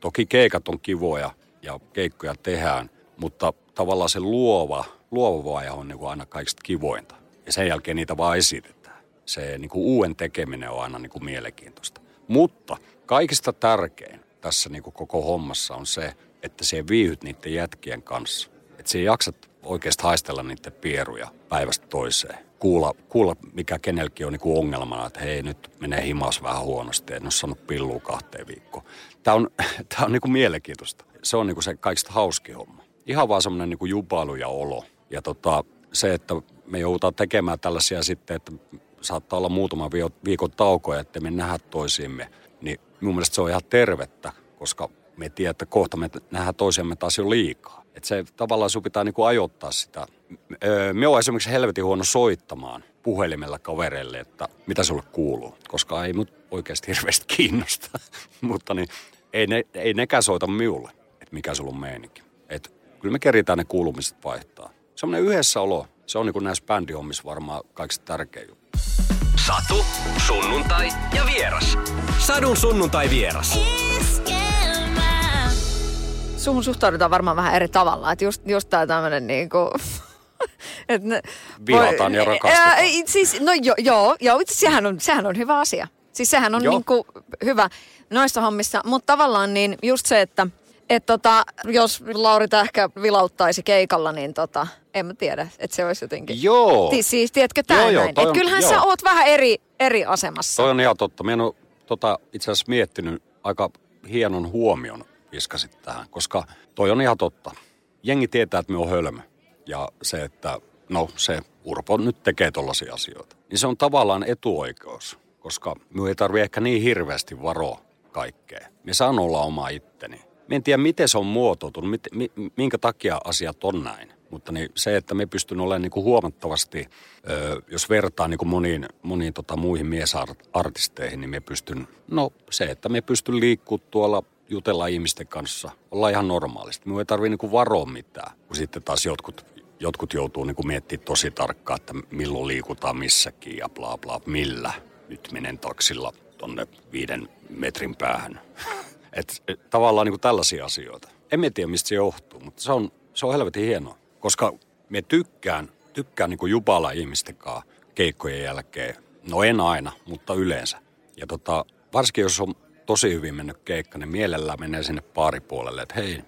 toki keikat on kivoja ja keikkoja tehdään, mutta tavallaan se luova, luova vaihe on niinku aina kaikista kivointa. Ja sen jälkeen niitä vaan esitetään. Se niinku uuden tekeminen on aina niinku mielenkiintoista. Mutta kaikista tärkein tässä niinku koko hommassa on se, että se viihyt niiden jätkien kanssa. Että se jaksat oikeasti haistella niiden pieruja päivästä toiseen kuulla, kuulla mikä kenelläkin on niin ongelmana, että hei nyt menee himas vähän huonosti, en ole saanut pillua kahteen viikkoon. Tämä on, [LAUGHS] tämä on niin kuin mielenkiintoista. Se on niin kuin se kaikista hauski homma. Ihan vaan semmoinen niin jupailu ja olo. Ja tota, se, että me joudutaan tekemään tällaisia sitten, että saattaa olla muutama viikon taukoja, että me nähdä toisiimme, niin mun mielestä se on ihan tervettä, koska me tiedät, että kohta me nähdään toisiamme taas jo liikaa. Että se tavallaan sun pitää niinku ajoittaa sitä. me on esimerkiksi helvetin huono soittamaan puhelimella kavereille, että mitä sulle kuuluu. Koska ei mut oikeasti hirveästi [LAUGHS] kiinnosta. Mutta niin, ei, ne, ei nekään soita minulle, että mikä sulla on meininki. Et kyllä me keritään ne kuulumiset vaihtaa. Semmoinen yhdessäolo, se on niin näissä bändihommissa varmaan kaikista tärkein juttu. Satu, sunnuntai ja vieras. Sadun sunnuntai vieras suhun suhtaudutaan varmaan vähän eri tavalla. Että just, just tää tämmönen niinku... [LAUGHS] et ne, Vihataan ja rakastetaan. Ää, siis, no jo, joo, joo sehän, on, sehän on hyvä asia. Siis sehän on niinku hyvä noissa hommissa. Mutta tavallaan niin just se, että et tota, jos Lauri ehkä vilauttaisi keikalla, niin tota, en mä tiedä, että se olisi jotenkin... Joo. Siis tiedätkö tämä joo, näin? Joo, kyllähän joo. sä oot vähän eri, eri asemassa. Toi on ihan totta. Mä en ole tota, itse asiassa miettinyt aika hienon huomion viskasit tähän, koska toi on ihan totta. Jengi tietää, että me on hölmö. Ja se, että no se Urpo nyt tekee tollaisia asioita. Niin se on tavallaan etuoikeus, koska me ei tarvi ehkä niin hirveästi varoa kaikkea. Me saan olla oma itteni. Me en tiedä, miten se on muotoutunut, mit, mi, minkä takia asiat on näin. Mutta niin se, että me pystyn olemaan niin kuin huomattavasti, ö, jos vertaa niin kuin moniin, moniin tota muihin miesartisteihin, niin me pystyn, no se, että me pystyn liikkumaan tuolla jutella ihmisten kanssa, olla ihan normaalisti. Minun ei tarvitse niin varoa mitään, kun sitten taas jotkut, jotkut joutuu niin miettimään tosi tarkkaan, että milloin liikutaan missäkin ja bla bla, millä. Nyt menen taksilla tonne viiden metrin päähän. [LAUGHS] Et, et, tavallaan niin kuin tällaisia asioita. En tiedä, mistä se johtuu, mutta se on, se on helvetin hienoa. Koska me tykkään, tykkään niin kuin jupala ihmisten kanssa keikkojen jälkeen. No en aina, mutta yleensä. Ja tota, varsinkin jos on tosi hyvin mennyt keikka, niin mielellään menee sinne paaripuolelle, että hei,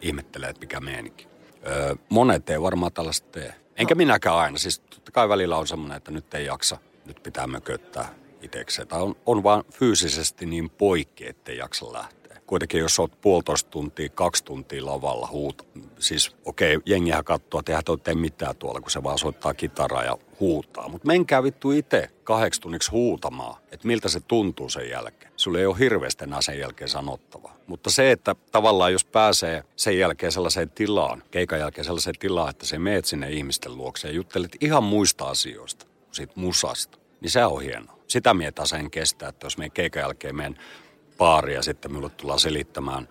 ihmettelee, että mikä meininki. Öö, monet ei varmaan tällaista tee. Enkä minäkään aina. Siis totta kai välillä on semmoinen, että nyt ei jaksa, nyt pitää mököttää itsekseen. Tai on, on vaan fyysisesti niin poikki, ettei jaksa lähteä. Kuitenkin jos olet puolitoista tuntia, kaksi tuntia lavalla huuta. Siis okei, okay, jengihän katsoo, että eihän tee mitään tuolla, kun se vaan soittaa kitaraa ja huutaa. Mutta menkää vittu itse kahdeksi tunniksi huutamaan, että miltä se tuntuu sen jälkeen. Sulla ei ole hirveästi enää sen jälkeen sanottavaa. Mutta se, että tavallaan jos pääsee sen jälkeen sellaiseen tilaan, keikan jälkeen sellaiseen tilaan, että se meet sinne ihmisten luokse ja juttelet ihan muista asioista kuin siitä musasta, niin se on hienoa. Sitä mietä sen kestää, että jos me keikan jälkeen menen baari ja sitten minulle tullaan selittämään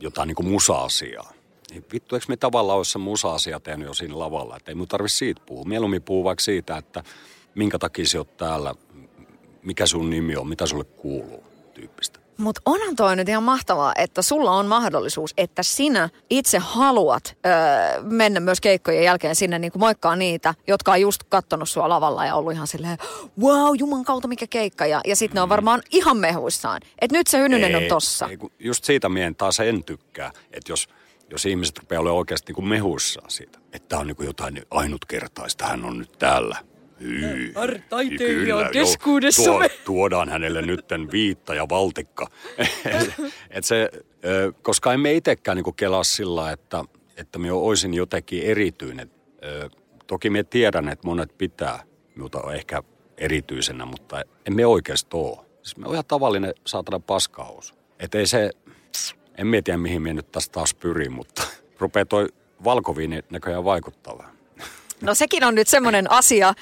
jotain niin kuin musa-asiaa. Niin vittu, eikö me tavallaan olisi se musa-asia tehnyt jo siinä lavalla, että ei mun tarvitse siitä puhua. Mieluummin puhuu vaikka siitä, että minkä takia sä oot täällä, mikä sun nimi on, mitä sulle kuuluu tyyppistä. Mutta onhan toi nyt ihan mahtavaa, että sulla on mahdollisuus, että sinä itse haluat öö, mennä myös keikkojen jälkeen sinne niin kuin moikkaa niitä, jotka on just kattonut sua lavalla ja ollut ihan silleen, wow, juman kautta mikä keikka. Ja, ja sitten ne on varmaan ihan mehuissaan. Että nyt se hynynen on tossa. Ei, just siitä mien taas en tykkää, että jos, jos ihmiset rupeaa olemaan oikeasti niin kuin mehuissaan siitä, että tämä on niin kuin jotain ainutkertaista, hän on nyt täällä Hyi, taiteilija keskuudessamme. Tuo, tuodaan hänelle nytten viitta ja valtikka. [LAUGHS] et se, koska emme itsekään niin kelaa sillä, että, että me olisin jotenkin erityinen. Toki me tiedän, että monet pitää minulta ehkä erityisenä, mutta emme oikeasti ole. Siis me on ihan tavallinen saatana paskaus. Että ei se, en tiedä mihin me nyt tästä taas pyrin, mutta rupeaa toi valkoviini näköjään vaikuttavaa. No sekin on nyt semmoinen asia,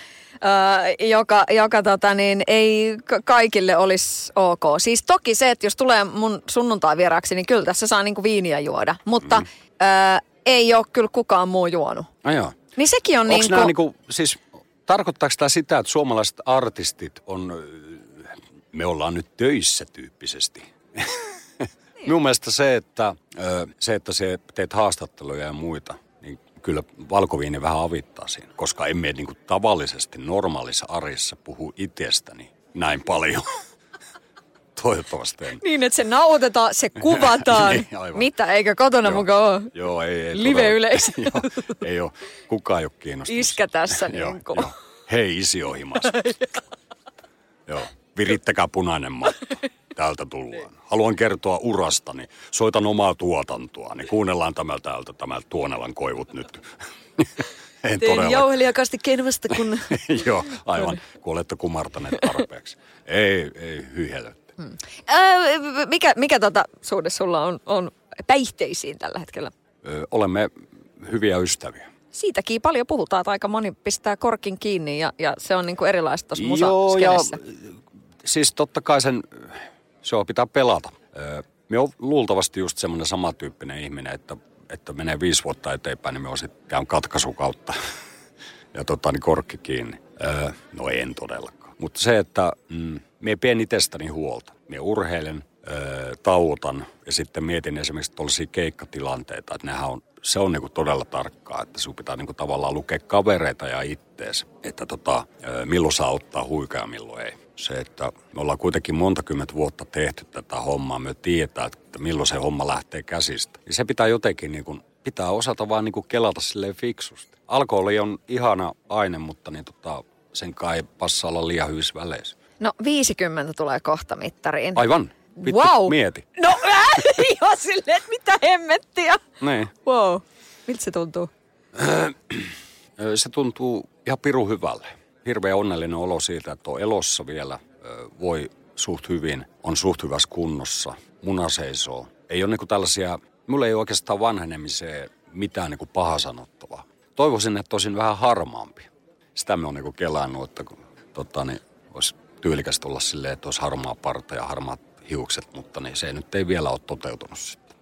joka, joka tota niin, ei kaikille olisi ok. Siis toki se, että jos tulee mun sunnuntai vieraksi, niin kyllä tässä saa niinku viiniä juoda. Mutta mm. ö, ei ole kyllä kukaan muu juonut. No joo. Niin sekin on Onks niinku... niinku... Siis tarkoittaako tämä sitä, että suomalaiset artistit on, me ollaan nyt töissä tyyppisesti? Niin. Minun mielestä se, että, se, että se teet haastatteluja ja muita – kyllä valkoviini vähän avittaa siinä, koska emme niin kuin tavallisesti normaalissa arjessa puhu itsestäni näin paljon. [LAUGHS] Toivottavasti en. Niin, että se nautetaan, se [LAUGHS] kuvataan. niin, Mitä, eikä kotona joo, mukaan ole? Joo, ei. ei Live-yleisö. [LAUGHS] joo, ei ole, kukaan ei ole kiinnostunut. Iskä tässä niin kuin. Hei isi ohimasta. joo, virittäkää punainen matto täältä tullaan. Haluan kertoa urastani. Soitan omaa tuotantoa. Niin kuunnellaan tämä täältä, tämä Tuonelan koivut nyt. [LAUGHS] en Teen jauhelijakasti vasta kun... [LAUGHS] Joo, aivan. Kun olette kumartaneet tarpeeksi. ei, ei hyhelötte. Hmm. Öö, mikä mikä tota suhde sulla on, on päihteisiin tällä hetkellä? Öö, olemme hyviä ystäviä. Siitäkin paljon puhutaan, että aika moni pistää korkin kiinni ja, ja se on niinku erilaista tuossa Joo, ja siis totta kai sen se on pitää pelata. Me on luultavasti just semmoinen samantyyppinen ihminen, että, että menee viisi vuotta eteenpäin, niin me on sitten käyn kautta [LAUGHS] ja tota, niin korkki kiinni. No en todellakaan. Mutta se, että mm, me pien itsestäni huolta. Me urheilen, tauotan ja sitten mietin esimerkiksi tuollaisia keikkatilanteita, että nehän on, se on niinku todella tarkkaa, että sinun pitää niinku tavallaan lukea kavereita ja ittees, että tota, milloin saa ottaa huikaa ja milloin ei se, että me ollaan kuitenkin monta kymmentä vuotta tehty tätä hommaa. Me tietää, että milloin se homma lähtee käsistä. Ja se pitää jotenkin niin kuin, pitää osata vaan niin kuin kelata silleen fiksusti. Alkoholi on ihana aine, mutta niin tota, sen kai passa olla liian hyvissä väleissä. No 50 tulee kohta mittariin. Aivan. Vittu, wow. mieti. No äh, [LAUGHS] silleen, että mitä hemmettiä. Niin. Wow. Miltä se tuntuu? [CLEARS THROAT] se tuntuu ihan piru hyvälle hirveän onnellinen olo siitä, että on elossa vielä, voi suht hyvin, on suht hyvässä kunnossa, muna seisoo. Ei ole niinku tällaisia, mulla ei oikeastaan vanhenemiseen mitään niinku paha sanottavaa. Toivoisin, että tosin vähän harmaampi. Sitä me on niinku kelannut, että kun, tota, niin, olisi tyylikästä olla silleen, että olisi harmaa parta ja harmaat hiukset, mutta niin se nyt ei vielä ole toteutunut sitten.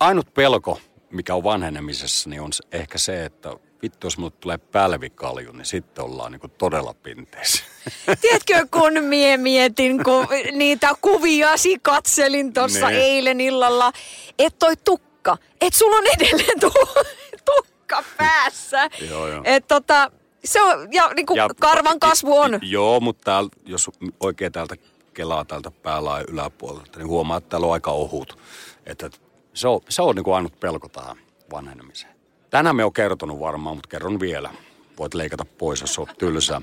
ainut pelko, mikä on vanhenemisessa, niin on ehkä se, että vittu jos mulle tulee pälvikalju, niin sitten ollaan niin todella pinteessä. [LAUGHS] Tiedätkö, kun mie mietin, kun niitä kuviasi katselin tuossa eilen illalla, että toi tukka, että sulla on edelleen tu- tukka päässä. joo, joo. Et tota, Se on, ja niin kuin karvan kasvu on. Joo, mutta täällä, jos oikein täältä kelaa täältä päällä yläpuolelta, niin huomaa, että täällä on aika ohut. Että se on, se on niin kuin ainut pelko tähän vanhenemiseen. Tänään me on kertonut varmaan, mutta kerron vielä. Voit leikata pois, jos on tylsää.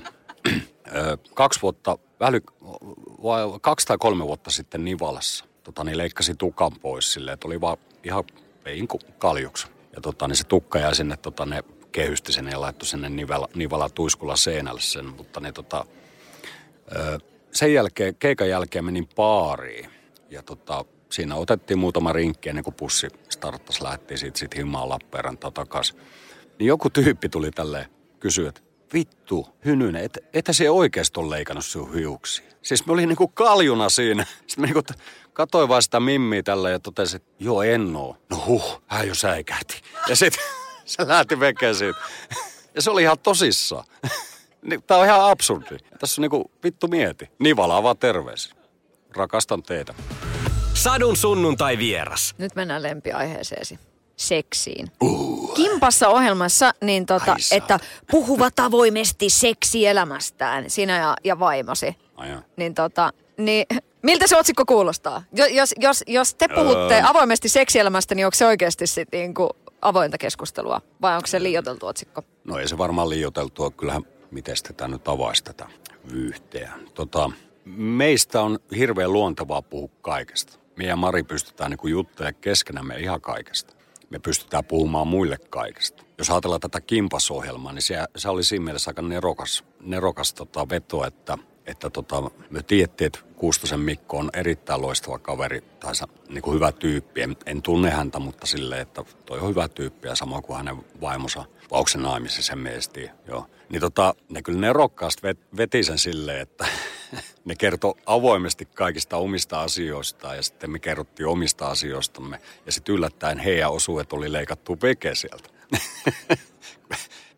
kaksi vuotta, väly, kaksi tai kolme vuotta sitten Nivalassa, tota, niin leikkasi tukan pois silleen, että oli vaan ihan pein kaljuksi. Ja tota, niin se tukka jäi sinne, tota, ne kehysti sen ja laittoi sinne Nivala, Nivala tuiskulla seinälle sen, mutta ne tota, sen jälkeen, keikan jälkeen menin baariin ja tota, siinä otettiin muutama rinkki ennen kuin pussi starttasi, lähti siitä sit himaan Lappeenrantaa takaisin. Niin joku tyyppi tuli tälleen kysyä, että vittu, Hynynen, et, etä se oikeasti ole leikannut sinun hiuksia. Siis me olin niinku kaljuna siinä. [LAUGHS] Sitten mä niinku katsoin vaan sitä mimmiä tällä ja totesin, että joo en oo. No huh, hän jo säikähti. [LAUGHS] Ja sitten [LAUGHS] se lähti vekeen siitä. Ja se oli ihan tosissaan. Tää on ihan absurdi. Tässä on niinku vittu mieti. Nivalaa vaan terveisiä. Rakastan teitä. Sadun sunnuntai vieras. Nyt mennään lempiaiheeseesi seksiin. Uh. Kimpassa ohjelmassa, niin tota, että puhuvat avoimesti seksielämästään, sinä ja, ja vaimosi. Ai niin tota, niin miltä se otsikko kuulostaa? Jos, jos, jos te puhutte öö. avoimesti seksielämästä, niin onko se oikeasti sit niinku avointa keskustelua? Vai onko se liioteltu otsikko? No ei se varmaan liioteltua. Kyllähän miten tätä nyt avaisi tätä vyyhteä. Tota, meistä on hirveän luontevaa puhua kaikesta. Me ja Mari pystytään niin juttelemaan keskenämme ihan kaikesta me pystytään puhumaan muille kaikesta. Jos ajatellaan tätä kimpasohjelmaa, niin se, se oli siinä mielessä aika nerokas, nerokas tota veto, että, että tota, me tiedettiin, että Kuustosen Mikko on erittäin loistava kaveri, tai niin kuin hyvä tyyppi. En, en tunne häntä, mutta silleen, että toi on hyvä tyyppi ja samoin kuin hänen vaimonsa, vai onko sen miesti, joo. Niin tota, ne kyllä nerokkaasti vet, veti sen silleen, että [LAUGHS] [LAUGHS] ne kertoi avoimesti kaikista omista asioista ja sitten me kerrottiin omista asioistamme. Ja sitten yllättäen heidän osuudet oli leikattu veke sieltä. [LAUGHS]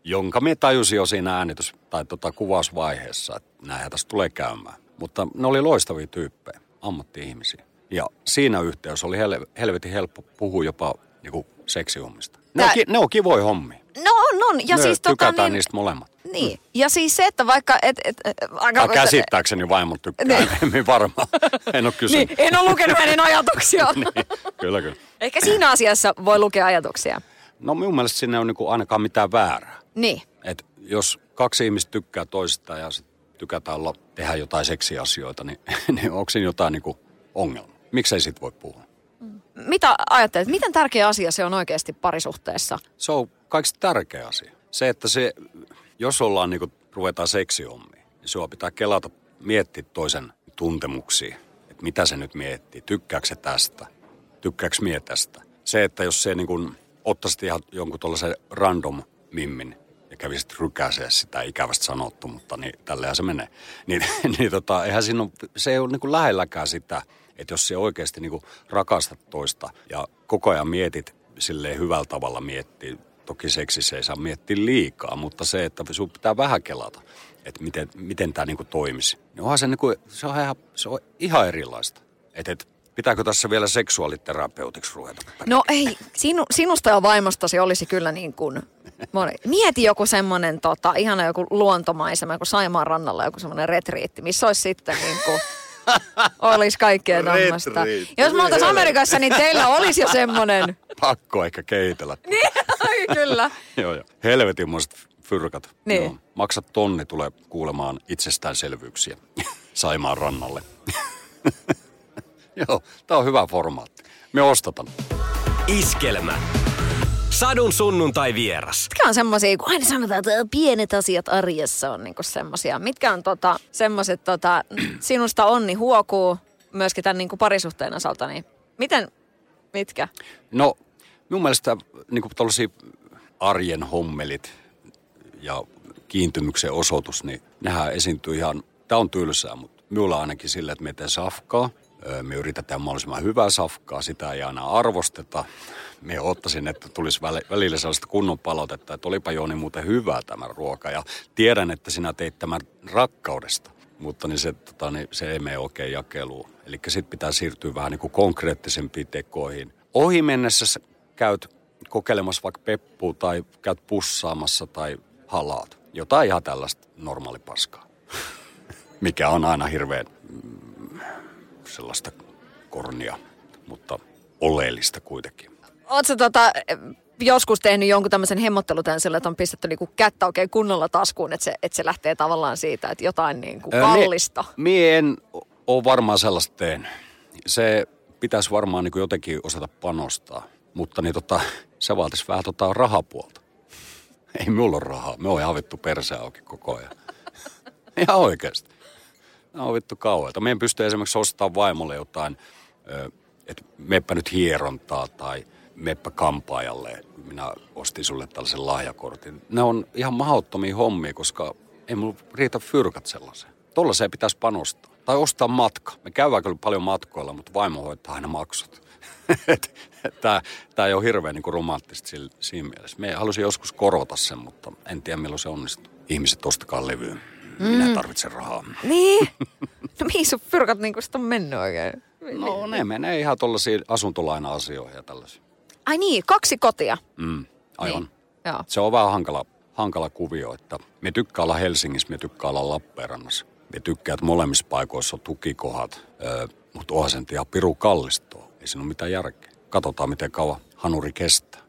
Jonka me tajusin jo siinä äänitys- tai tota kuvausvaiheessa, että näinhän tässä tulee käymään. Mutta ne oli loistavia tyyppejä, ammatti-ihmisiä. Ja siinä yhteydessä oli hel- helvetin helppo puhua jopa niinku seksihommista. Ne, Tää... on, ki- ne on kivoja hommia. No on, on. Ja Me siis tota, niin... niistä molemmat. Niin. Ja siis se, että vaikka... Et, et, aika, käsittääkseni vaimot tykkää, niin. varmaan. En ole kysynyt. Niin, en ole lukenut hänen ajatuksiaan. [LAUGHS] niin, kyllä, kyllä. Ehkä siinä asiassa voi lukea ajatuksia. No minun mielestä sinne on niinku ainakaan mitään väärää. Niin. Et jos kaksi ihmistä tykkää toisista ja sit tykätään olla, tehdä jotain seksiasioita, niin, [LAUGHS] niin onko siinä jotain niinku ongelma? Miksei sit voi puhua? Mitä ajattelet, miten tärkeä asia se on oikeasti parisuhteessa? Se on kaikista tärkeä asia. Se, että se jos ollaan niin kuin, ruvetaan seksiommiin, niin sua pitää kelata, miettiä toisen tuntemuksia. Että mitä se nyt miettii, tykkääkö se tästä, tykkääkö mie tästä. Se, että jos se niin kuin, ottaisit ihan jonkun tuollaisen random mimmin ja kävisit rykäisee sitä ikävästä sanottu, mutta niin tälleen se menee. Niin, [LAUGHS] niin tota, eihän siinä ole, se ei ole niin lähelläkään sitä, että jos se oikeasti niin kuin rakastat toista ja koko ajan mietit silleen hyvällä tavalla miettii Toki seksissä ei saa miettiä liikaa, mutta se, että sinun pitää vähän kelata, että miten, miten tämä niinku toimisi. Niin onhan se, niinku, se, on ihan, se on ihan erilaista. Että et, pitääkö tässä vielä seksuaaliterapeutiksi ruveta? No ei, sinu, sinusta ja vaimostasi olisi kyllä niin kuin, mieti joku semmoinen tota, ihana joku luontomaisema, joku Saimaan rannalla joku semmoinen retriitti, missä olisi sitten niin kuin, olisi kaikkea tämmöistä. Jos me oltaisiin Amerikassa, niin teillä olisi jo semmoinen. [LAUGHS] Pakko ehkä keitellä. [LAUGHS] niin, kyllä. [LAUGHS] joo, joo. Helvetinmoiset fyrkat. Niin. Joo. Maksat tonni, tulee kuulemaan itsestäänselvyyksiä Saimaan rannalle. joo, tää on hyvä formaatti. Me ostatan. Iskelmä Sadun sunnuntai vieras. Mitkä on semmoisia, kun aina sanotaan, että pienet asiat arjessa on niinku semmoisia. Mitkä on tota, semmoiset, tota, [CLEARS THROAT] sinusta onni huokuu myöskin tämän niinku parisuhteen osalta, niin miten, mitkä? No, mun mielestä niinku arjen hommelit ja kiintymyksen osoitus, niin nehän esiintyy ihan, tämä on tylsää, mutta minulla ainakin sillä, että me teemme safkaa. Me yritetään mahdollisimman hyvää safkaa, sitä ei aina arvosteta me ottaisin, että tulisi välillä sellaista kunnon palautetta, että olipa Jooni muuten hyvää tämä ruoka. Ja tiedän, että sinä teit tämän rakkaudesta, mutta niin se, tota, niin se ei mene oikein jakeluun. Eli sitten pitää siirtyä vähän niin kuin konkreettisempiin tekoihin. Ohi mennessä käyt kokeilemassa vaikka peppua tai käyt pussaamassa tai halaat. jotain ihan tällaista normaalipaskaa, mikä on aina hirveän sellaista kornia, mutta oleellista kuitenkin. Oletko tota, joskus tehnyt jonkun tämmöisen hemmottelutään sillä, että on pistetty niinku kättä oikein kunnolla taskuun, että se, että se lähtee tavallaan siitä, että jotain niinku kallista? Öö, mie en ole varmaan sellaista tehnyt. Se pitäisi varmaan niin jotenkin osata panostaa, mutta niin tota, se vaatisi vähän tota rahapuolta. Ei mulla ole rahaa. Me on ihan vittu perse auki koko ajan. [LAUGHS] ihan oikeasti. On vittu kauheita. Meidän pystyy esimerkiksi ostamaan vaimolle jotain, että meppä nyt hierontaa tai meppä kampaajalle. Minä ostin sulle tällaisen lahjakortin. Ne on ihan mahdottomia hommia, koska ei mulla riitä fyrkat sellaiseen. Tuollaiseen pitäisi panostaa. Tai ostaa matka. Me käydään kyllä paljon matkoilla, mutta vaimo hoitaa aina maksut. [LAUGHS] tämä, tämä ei ole hirveän niin romanttista siinä mielessä. Me halusin joskus korvata sen, mutta en tiedä milloin se onnistuu. Ihmiset ostakaa levyä. Minä mm. tarvitsen rahaa. Niin? [LAUGHS] No mihin sun fyrkat niin on mennyt oikein? No ne menee ihan tuollaisiin asuntolaina-asioihin ja tällaisiin. Ai niin, kaksi kotia. Mm, aivan. Niin. Joo. Se on vähän hankala, hankala kuvio, että me tykkää olla Helsingissä, me tykkää olla Lappeenrannassa. Me tykkää, että molemmissa paikoissa on tukikohat, mutta onhan sen ihan piru kallistoa. Ei siinä ole mitään järkeä. Katsotaan, miten kauan hanuri kestää.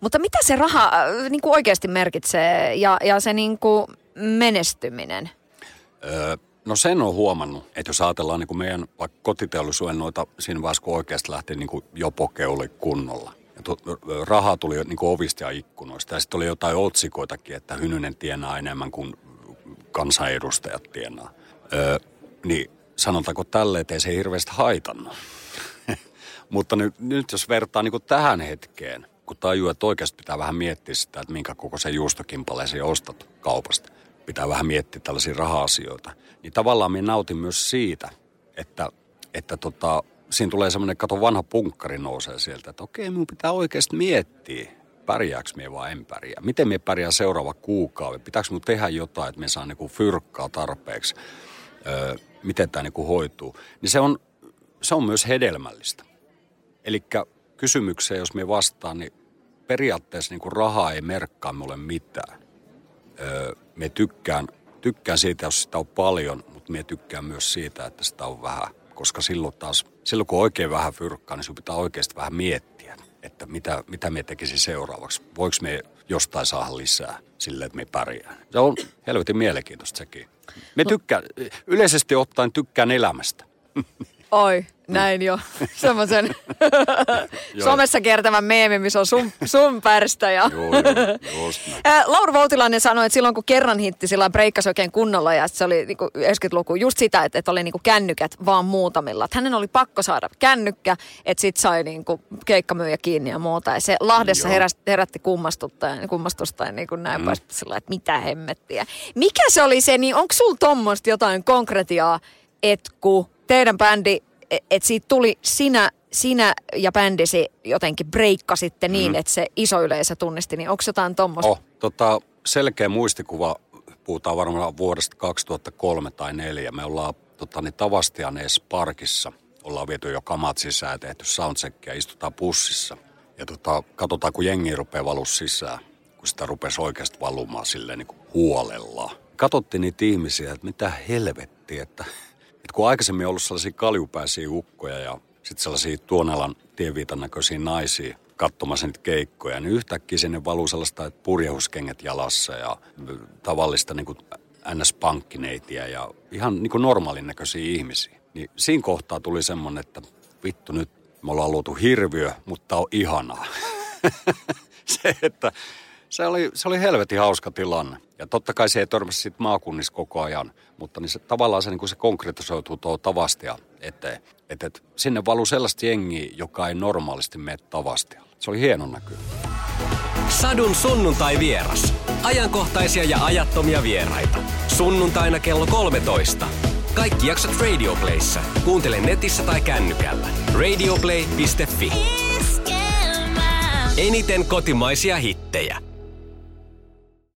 Mutta mitä se raha äh, niin kuin oikeasti merkitsee ja, ja se niin kuin menestyminen? Öö, no sen on huomannut, että jos ajatellaan niin kuin meidän vaikka kotiteollisuuden noita siinä vaiheessa, kun oikeasti lähti niin kuin jopokeuli kunnolla. Ja tu, rahaa tuli niin kuin ovista ja ikkunoista. Ja sitten oli jotain otsikoitakin, että Hynynen tienaa enemmän kuin kansanedustajat tienaa. Öö, niin sanotaanko tälle, että ei se hirveästi haitannut. [LAUGHS] Mutta nyt, nyt jos vertaa niin kuin tähän hetkeen, kun tajuu, että oikeasti pitää vähän miettiä sitä, että minkä koko se juustokimpaleesi ostat kaupasta. Pitää vähän miettiä tällaisia raha-asioita. Niin tavallaan minä nautin myös siitä, että, että tota, siinä tulee semmoinen, kato vanha punkkari nousee sieltä, että okei, minun pitää oikeasti miettiä, pärjääkö minä vai en pärjää. Miten minä pärjää seuraava kuukausi? Pitääkö minun tehdä jotain, että minä saan niinku fyrkkaa tarpeeksi? Öö, miten tämä niinku hoituu? Niin se on, se on myös hedelmällistä. Eli kysymykseen, jos me vastaan, niin periaatteessa niin rahaa ei merkkaa mulle mitään. Öö, me tykkään, tykkään siitä, jos sitä on paljon, mutta me tykkään myös siitä, että sitä on vähän. Koska silloin taas, silloin kun oikein vähän fyrkkaa, niin sinun pitää oikeasti vähän miettiä, että mitä, mitä me tekisi seuraavaksi. Voiko me jostain saada lisää sille, että me pärjää. Se on helvetin mielenkiintoista sekin. Me tykkään, yleisesti ottaen tykkään elämästä. [LAUGHS] Oi, näin jo. [LAUGHS] Semmoisen [LAUGHS] somessa kiertävän meemi, missä on sun, sun pärstä. Ja joo, just [LAUGHS] Laura Voutilainen sanoi, että silloin kun kerran hitti, sillä breikkasi oikein kunnolla ja se oli niin 90-luku just sitä, että, että oli niin käännykät vaan muutamilla. Että hänen oli pakko saada kännykkä, että sit sai niin keikkamyyjä kiinni ja muuta. Ja se Lahdessa herästi, herätti kummastusta ja, kummastusta ja niin kuin näin mm. pois, sillä, että mitä hemmettiä. Mikä se oli se, niin onko sulla tuommoista jotain konkretiaa, että kun teidän bändi, e, että siitä tuli sinä, sinä ja bändisi jotenkin breikkasitte niin, mm. että se iso yleisö tunnisti, niin onko jotain tuommoista? Oh, tota, selkeä muistikuva, puhutaan varmaan vuodesta 2003 tai 2004. Me ollaan tota, niin Tavastianees Parkissa, ollaan viety jo kamat sisään, tehty soundcheck ja istutaan bussissa. Ja tota, katsotaan, kun jengi rupeaa valua sisään, kun sitä rupesi oikeasti valumaan silleen niin kuin huolella. Katottiin niitä ihmisiä, että mitä helvettiä, että et kun aikaisemmin on ollut sellaisia kaljupäisiä ukkoja ja sitten sellaisia tuonelan tieviitan näköisiä naisia katsomassa niitä keikkoja, niin yhtäkkiä sinne valuu sellaista, että purjehuskengät jalassa ja tavallista niin kuin NS-pankkineitiä ja ihan niin kuin normaalin näköisiä ihmisiä. Niin siinä kohtaa tuli semmoinen, että vittu nyt me ollaan luotu hirviö, mutta on ihanaa. [LAUGHS] se, että se oli, se oli helvetin hauska tilanne. Ja totta kai se ei törmäsi sitten maakunnissa koko ajan, mutta niin se, tavallaan se, niin kuin se konkretisoituu tuo tavastia eteen. Että et, sinne valuu sellaista jengiä, joka ei normaalisti mene tavastia. Se oli hieno näkyy. Sadun sunnuntai vieras. Ajankohtaisia ja ajattomia vieraita. Sunnuntaina kello 13. Kaikki jaksot Radioplayssa. Kuuntele netissä tai kännykällä. Radioplay.fi. Eniten kotimaisia hittejä.